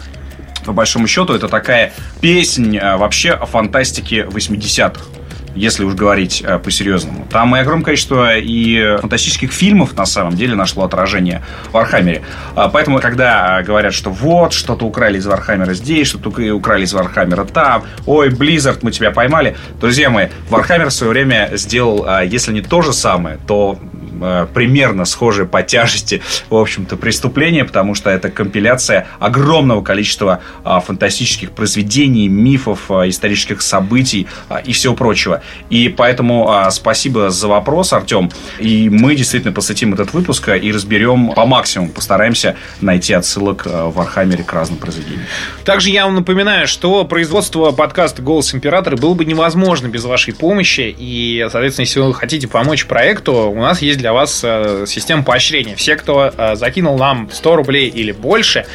Speaker 2: по большому счету, это такая песнь э, вообще о фантастике 80-х если уж говорить э, по-серьезному. Там и огромное количество и фантастических фильмов, на самом деле, нашло отражение в Warhammer е. А, поэтому, когда говорят, что вот, что-то украли из Warhammer а здесь, что-то украли из Warhammer а там, ой, Blizzard, мы тебя поймали. Друзья мои, Warhammer в свое время сделал, а, если не то же самое, то Э, примерно схожие по тяжести, в общем-то, преступления, потому что это компиляция огромного количества а, фантастических произведений, мифов, а, исторических событий а, и всего прочего. И поэтому а, спасибо за вопрос, Артем. И мы действительно посвятим этот выпуск и разберем по максимуму, постараемся найти отсылок а, в Архамере к разным произведениям.
Speaker 1: Также я вам напоминаю, что производство подкаста «Голос Императора» было бы невозможно без вашей помощи. И, соответственно, если вы хотите помочь проекту, у нас есть для вас система поощрения. Все, кто закинул нам 100 рублей или больше,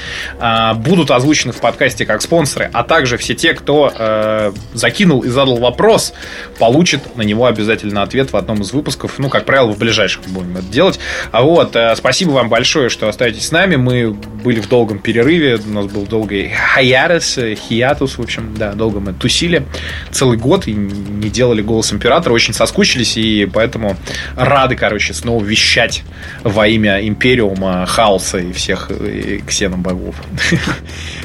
Speaker 1: будут озвучены в подкасте как спонсоры, а также все те, кто закинул и задал вопрос, получат на него обязательно ответ в одном из выпусков. Ну, как правило, в ближайших будем это делать. А вот, спасибо вам большое, что остаетесь с нами. Мы были в долгом перерыве, у нас был долгий хаярес, хиатус, в общем, да, долго мы тусили целый год и не делали голос императора, очень соскучились, и поэтому рады, короче, снова вещать во имя Империума, Хаоса и всех и ксенобогов. [laughs]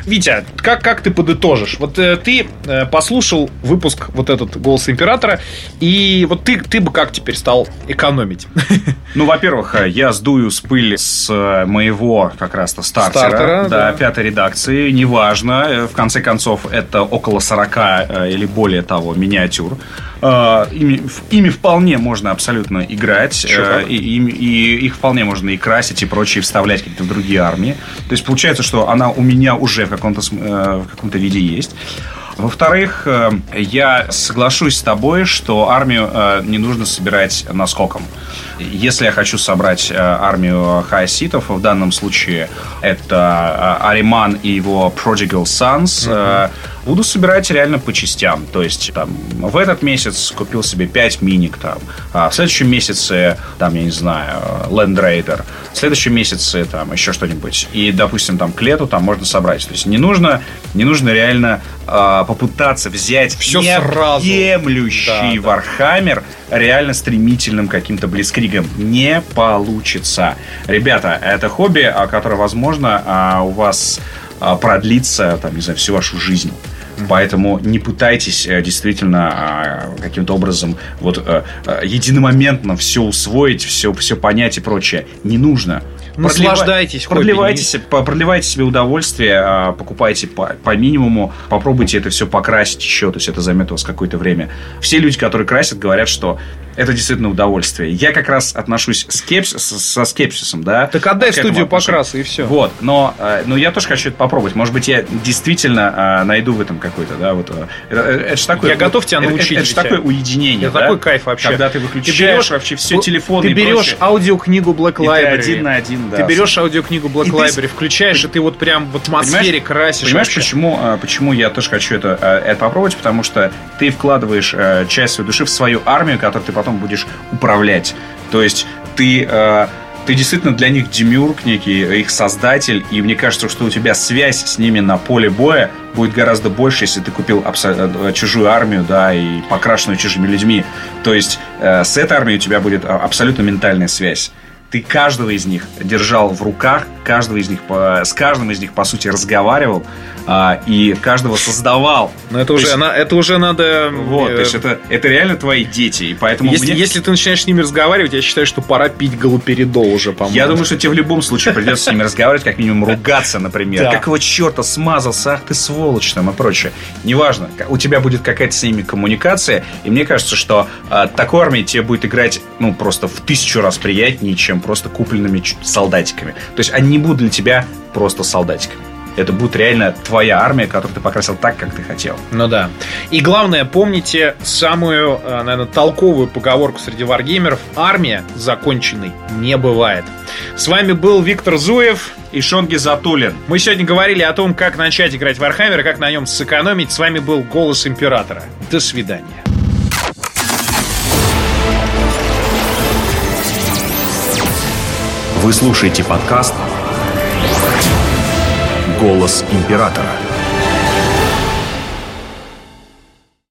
Speaker 1: Витя, как, как ты подытожишь? Вот э, ты э, послушал выпуск вот этот «Голос Императора», и вот ты, ты бы как теперь стал экономить? [laughs]
Speaker 2: Ну, во-первых, э, я сдую с пыли с э, моего как раз-то стартера, стартера да, да, пятой редакции, неважно, э, в конце концов, это около 40 или более того миниатюр. Ими, ими вполне можно абсолютно играть и, и, и их вполне можно и красить, и прочее вставлять какие-то в другие армии. То есть получается, что она у меня уже в каком-то, э, в каком-то виде есть. Во-вторых, э, я соглашусь с тобой, что армию э, не нужно собирать наскоком. Если я хочу собрать э, армию хаоситов, в данном случае это э, Ариман и его Prodigal Sons, э, буду собирать реально по частям. То есть там в этот месяц купил себе 5 миник там, а в следующем месяце там, я не знаю, Land Raider, в следующем месяце там еще что-нибудь. И, допустим, там к лету там можно собрать. То есть не нужно, не нужно реально э, попытаться взять
Speaker 1: Всё сразу. Да, да.
Speaker 2: Warhammer реально стремительным каким-то блицкригом. Не получится. Ребята, это хобби, а, которое, возможно, а, у вас а, продлится, там, не знаю, всю вашу жизнь. Поэтому не пытайтесь э, действительно каким-то образом вот э, э, единомоментно все усвоить, все, все понять и прочее. Не нужно.
Speaker 1: Наслаждайтесь
Speaker 2: продлевайте, себе, по- продлевайте себе удовольствие, покупайте по, по минимуму, попробуйте это все покрасить еще, то есть это займет у вас какое-то время. Все люди, которые красят, говорят, что это действительно удовольствие. Я как раз отношусь скепс- со скепсисом, да.
Speaker 1: Так отдай студию покраса и все.
Speaker 2: Вот, но, э, но я тоже хочу это попробовать. Может быть, я действительно э, найду в этом какой-то, да, вот. э, Это, это такое.
Speaker 1: Я готов тебя
Speaker 2: это-
Speaker 1: научить,
Speaker 2: Это, же
Speaker 1: Витя.
Speaker 2: такое уединение,
Speaker 1: Это
Speaker 2: да?
Speaker 1: такой кайф вообще.
Speaker 2: Когда ты выключаешь вообще все телефоны
Speaker 1: Ты
Speaker 2: и
Speaker 1: берешь аудиокнигу Black
Speaker 2: И ты
Speaker 1: Library.
Speaker 2: один на один, да.
Speaker 1: Ты берешь аудиокнигу Black
Speaker 2: И ты
Speaker 1: Library, включаешь, и ты вот прям в атмосфере красишь.
Speaker 2: Понимаешь,
Speaker 1: вообще.
Speaker 2: почему, почему я тоже хочу это, это попробовать? Потому что ты вкладываешь часть своей души в свою армию, которой ты потом будешь управлять. То есть ты, а, ты действительно для них демиург некий, их создатель, и мне кажется, что у тебя связь с ними на поле боя будет гораздо больше, если ты купил э, чужую армию, да, и покрашенную чужими людьми. То есть э, с этой армией у тебя будет а, абсолютно ментальная связь ты каждого из них держал в руках, каждого из них, с каждым из них, по сути, разговаривал а, и каждого создавал.
Speaker 1: Но это
Speaker 2: То
Speaker 1: уже,
Speaker 2: есть-
Speaker 1: на- это уже надо...
Speaker 2: Вот,
Speaker 1: э,
Speaker 2: то есть это, это реально твои дети, и поэтому
Speaker 1: если,
Speaker 2: мне-
Speaker 1: если ты начинаешь с ними разговаривать, я считаю, что пора пить галоперидол уже, по-моему.
Speaker 2: Я думаю, что тебе в любом случае придется с ними разговаривать, как минимум ругаться, например. Какого черта смазался, ах ты сволочь там и прочее. Неважно, у тебя будет какая-то с ними коммуникация, и мне кажется, что а, такой армии тебе будет играть, ну, просто в тысячу раз приятнее, чем просто купленными солдатиками. То есть они не будут для тебя просто солдатиками. Это будет реально твоя армия, которую ты покрасил так, как ты хотел.
Speaker 1: Ну да. И главное, помните самую, наверное, толковую поговорку среди варгеймеров. Армия законченной не бывает. С вами был Виктор Зуев.
Speaker 2: И Шонги Затулин.
Speaker 1: Мы сегодня говорили о том, как начать играть в Warhammer, и как на нем сэкономить. С вами был Голос Императора. До свидания.
Speaker 4: Вы слушаете подкаст «Голос императора».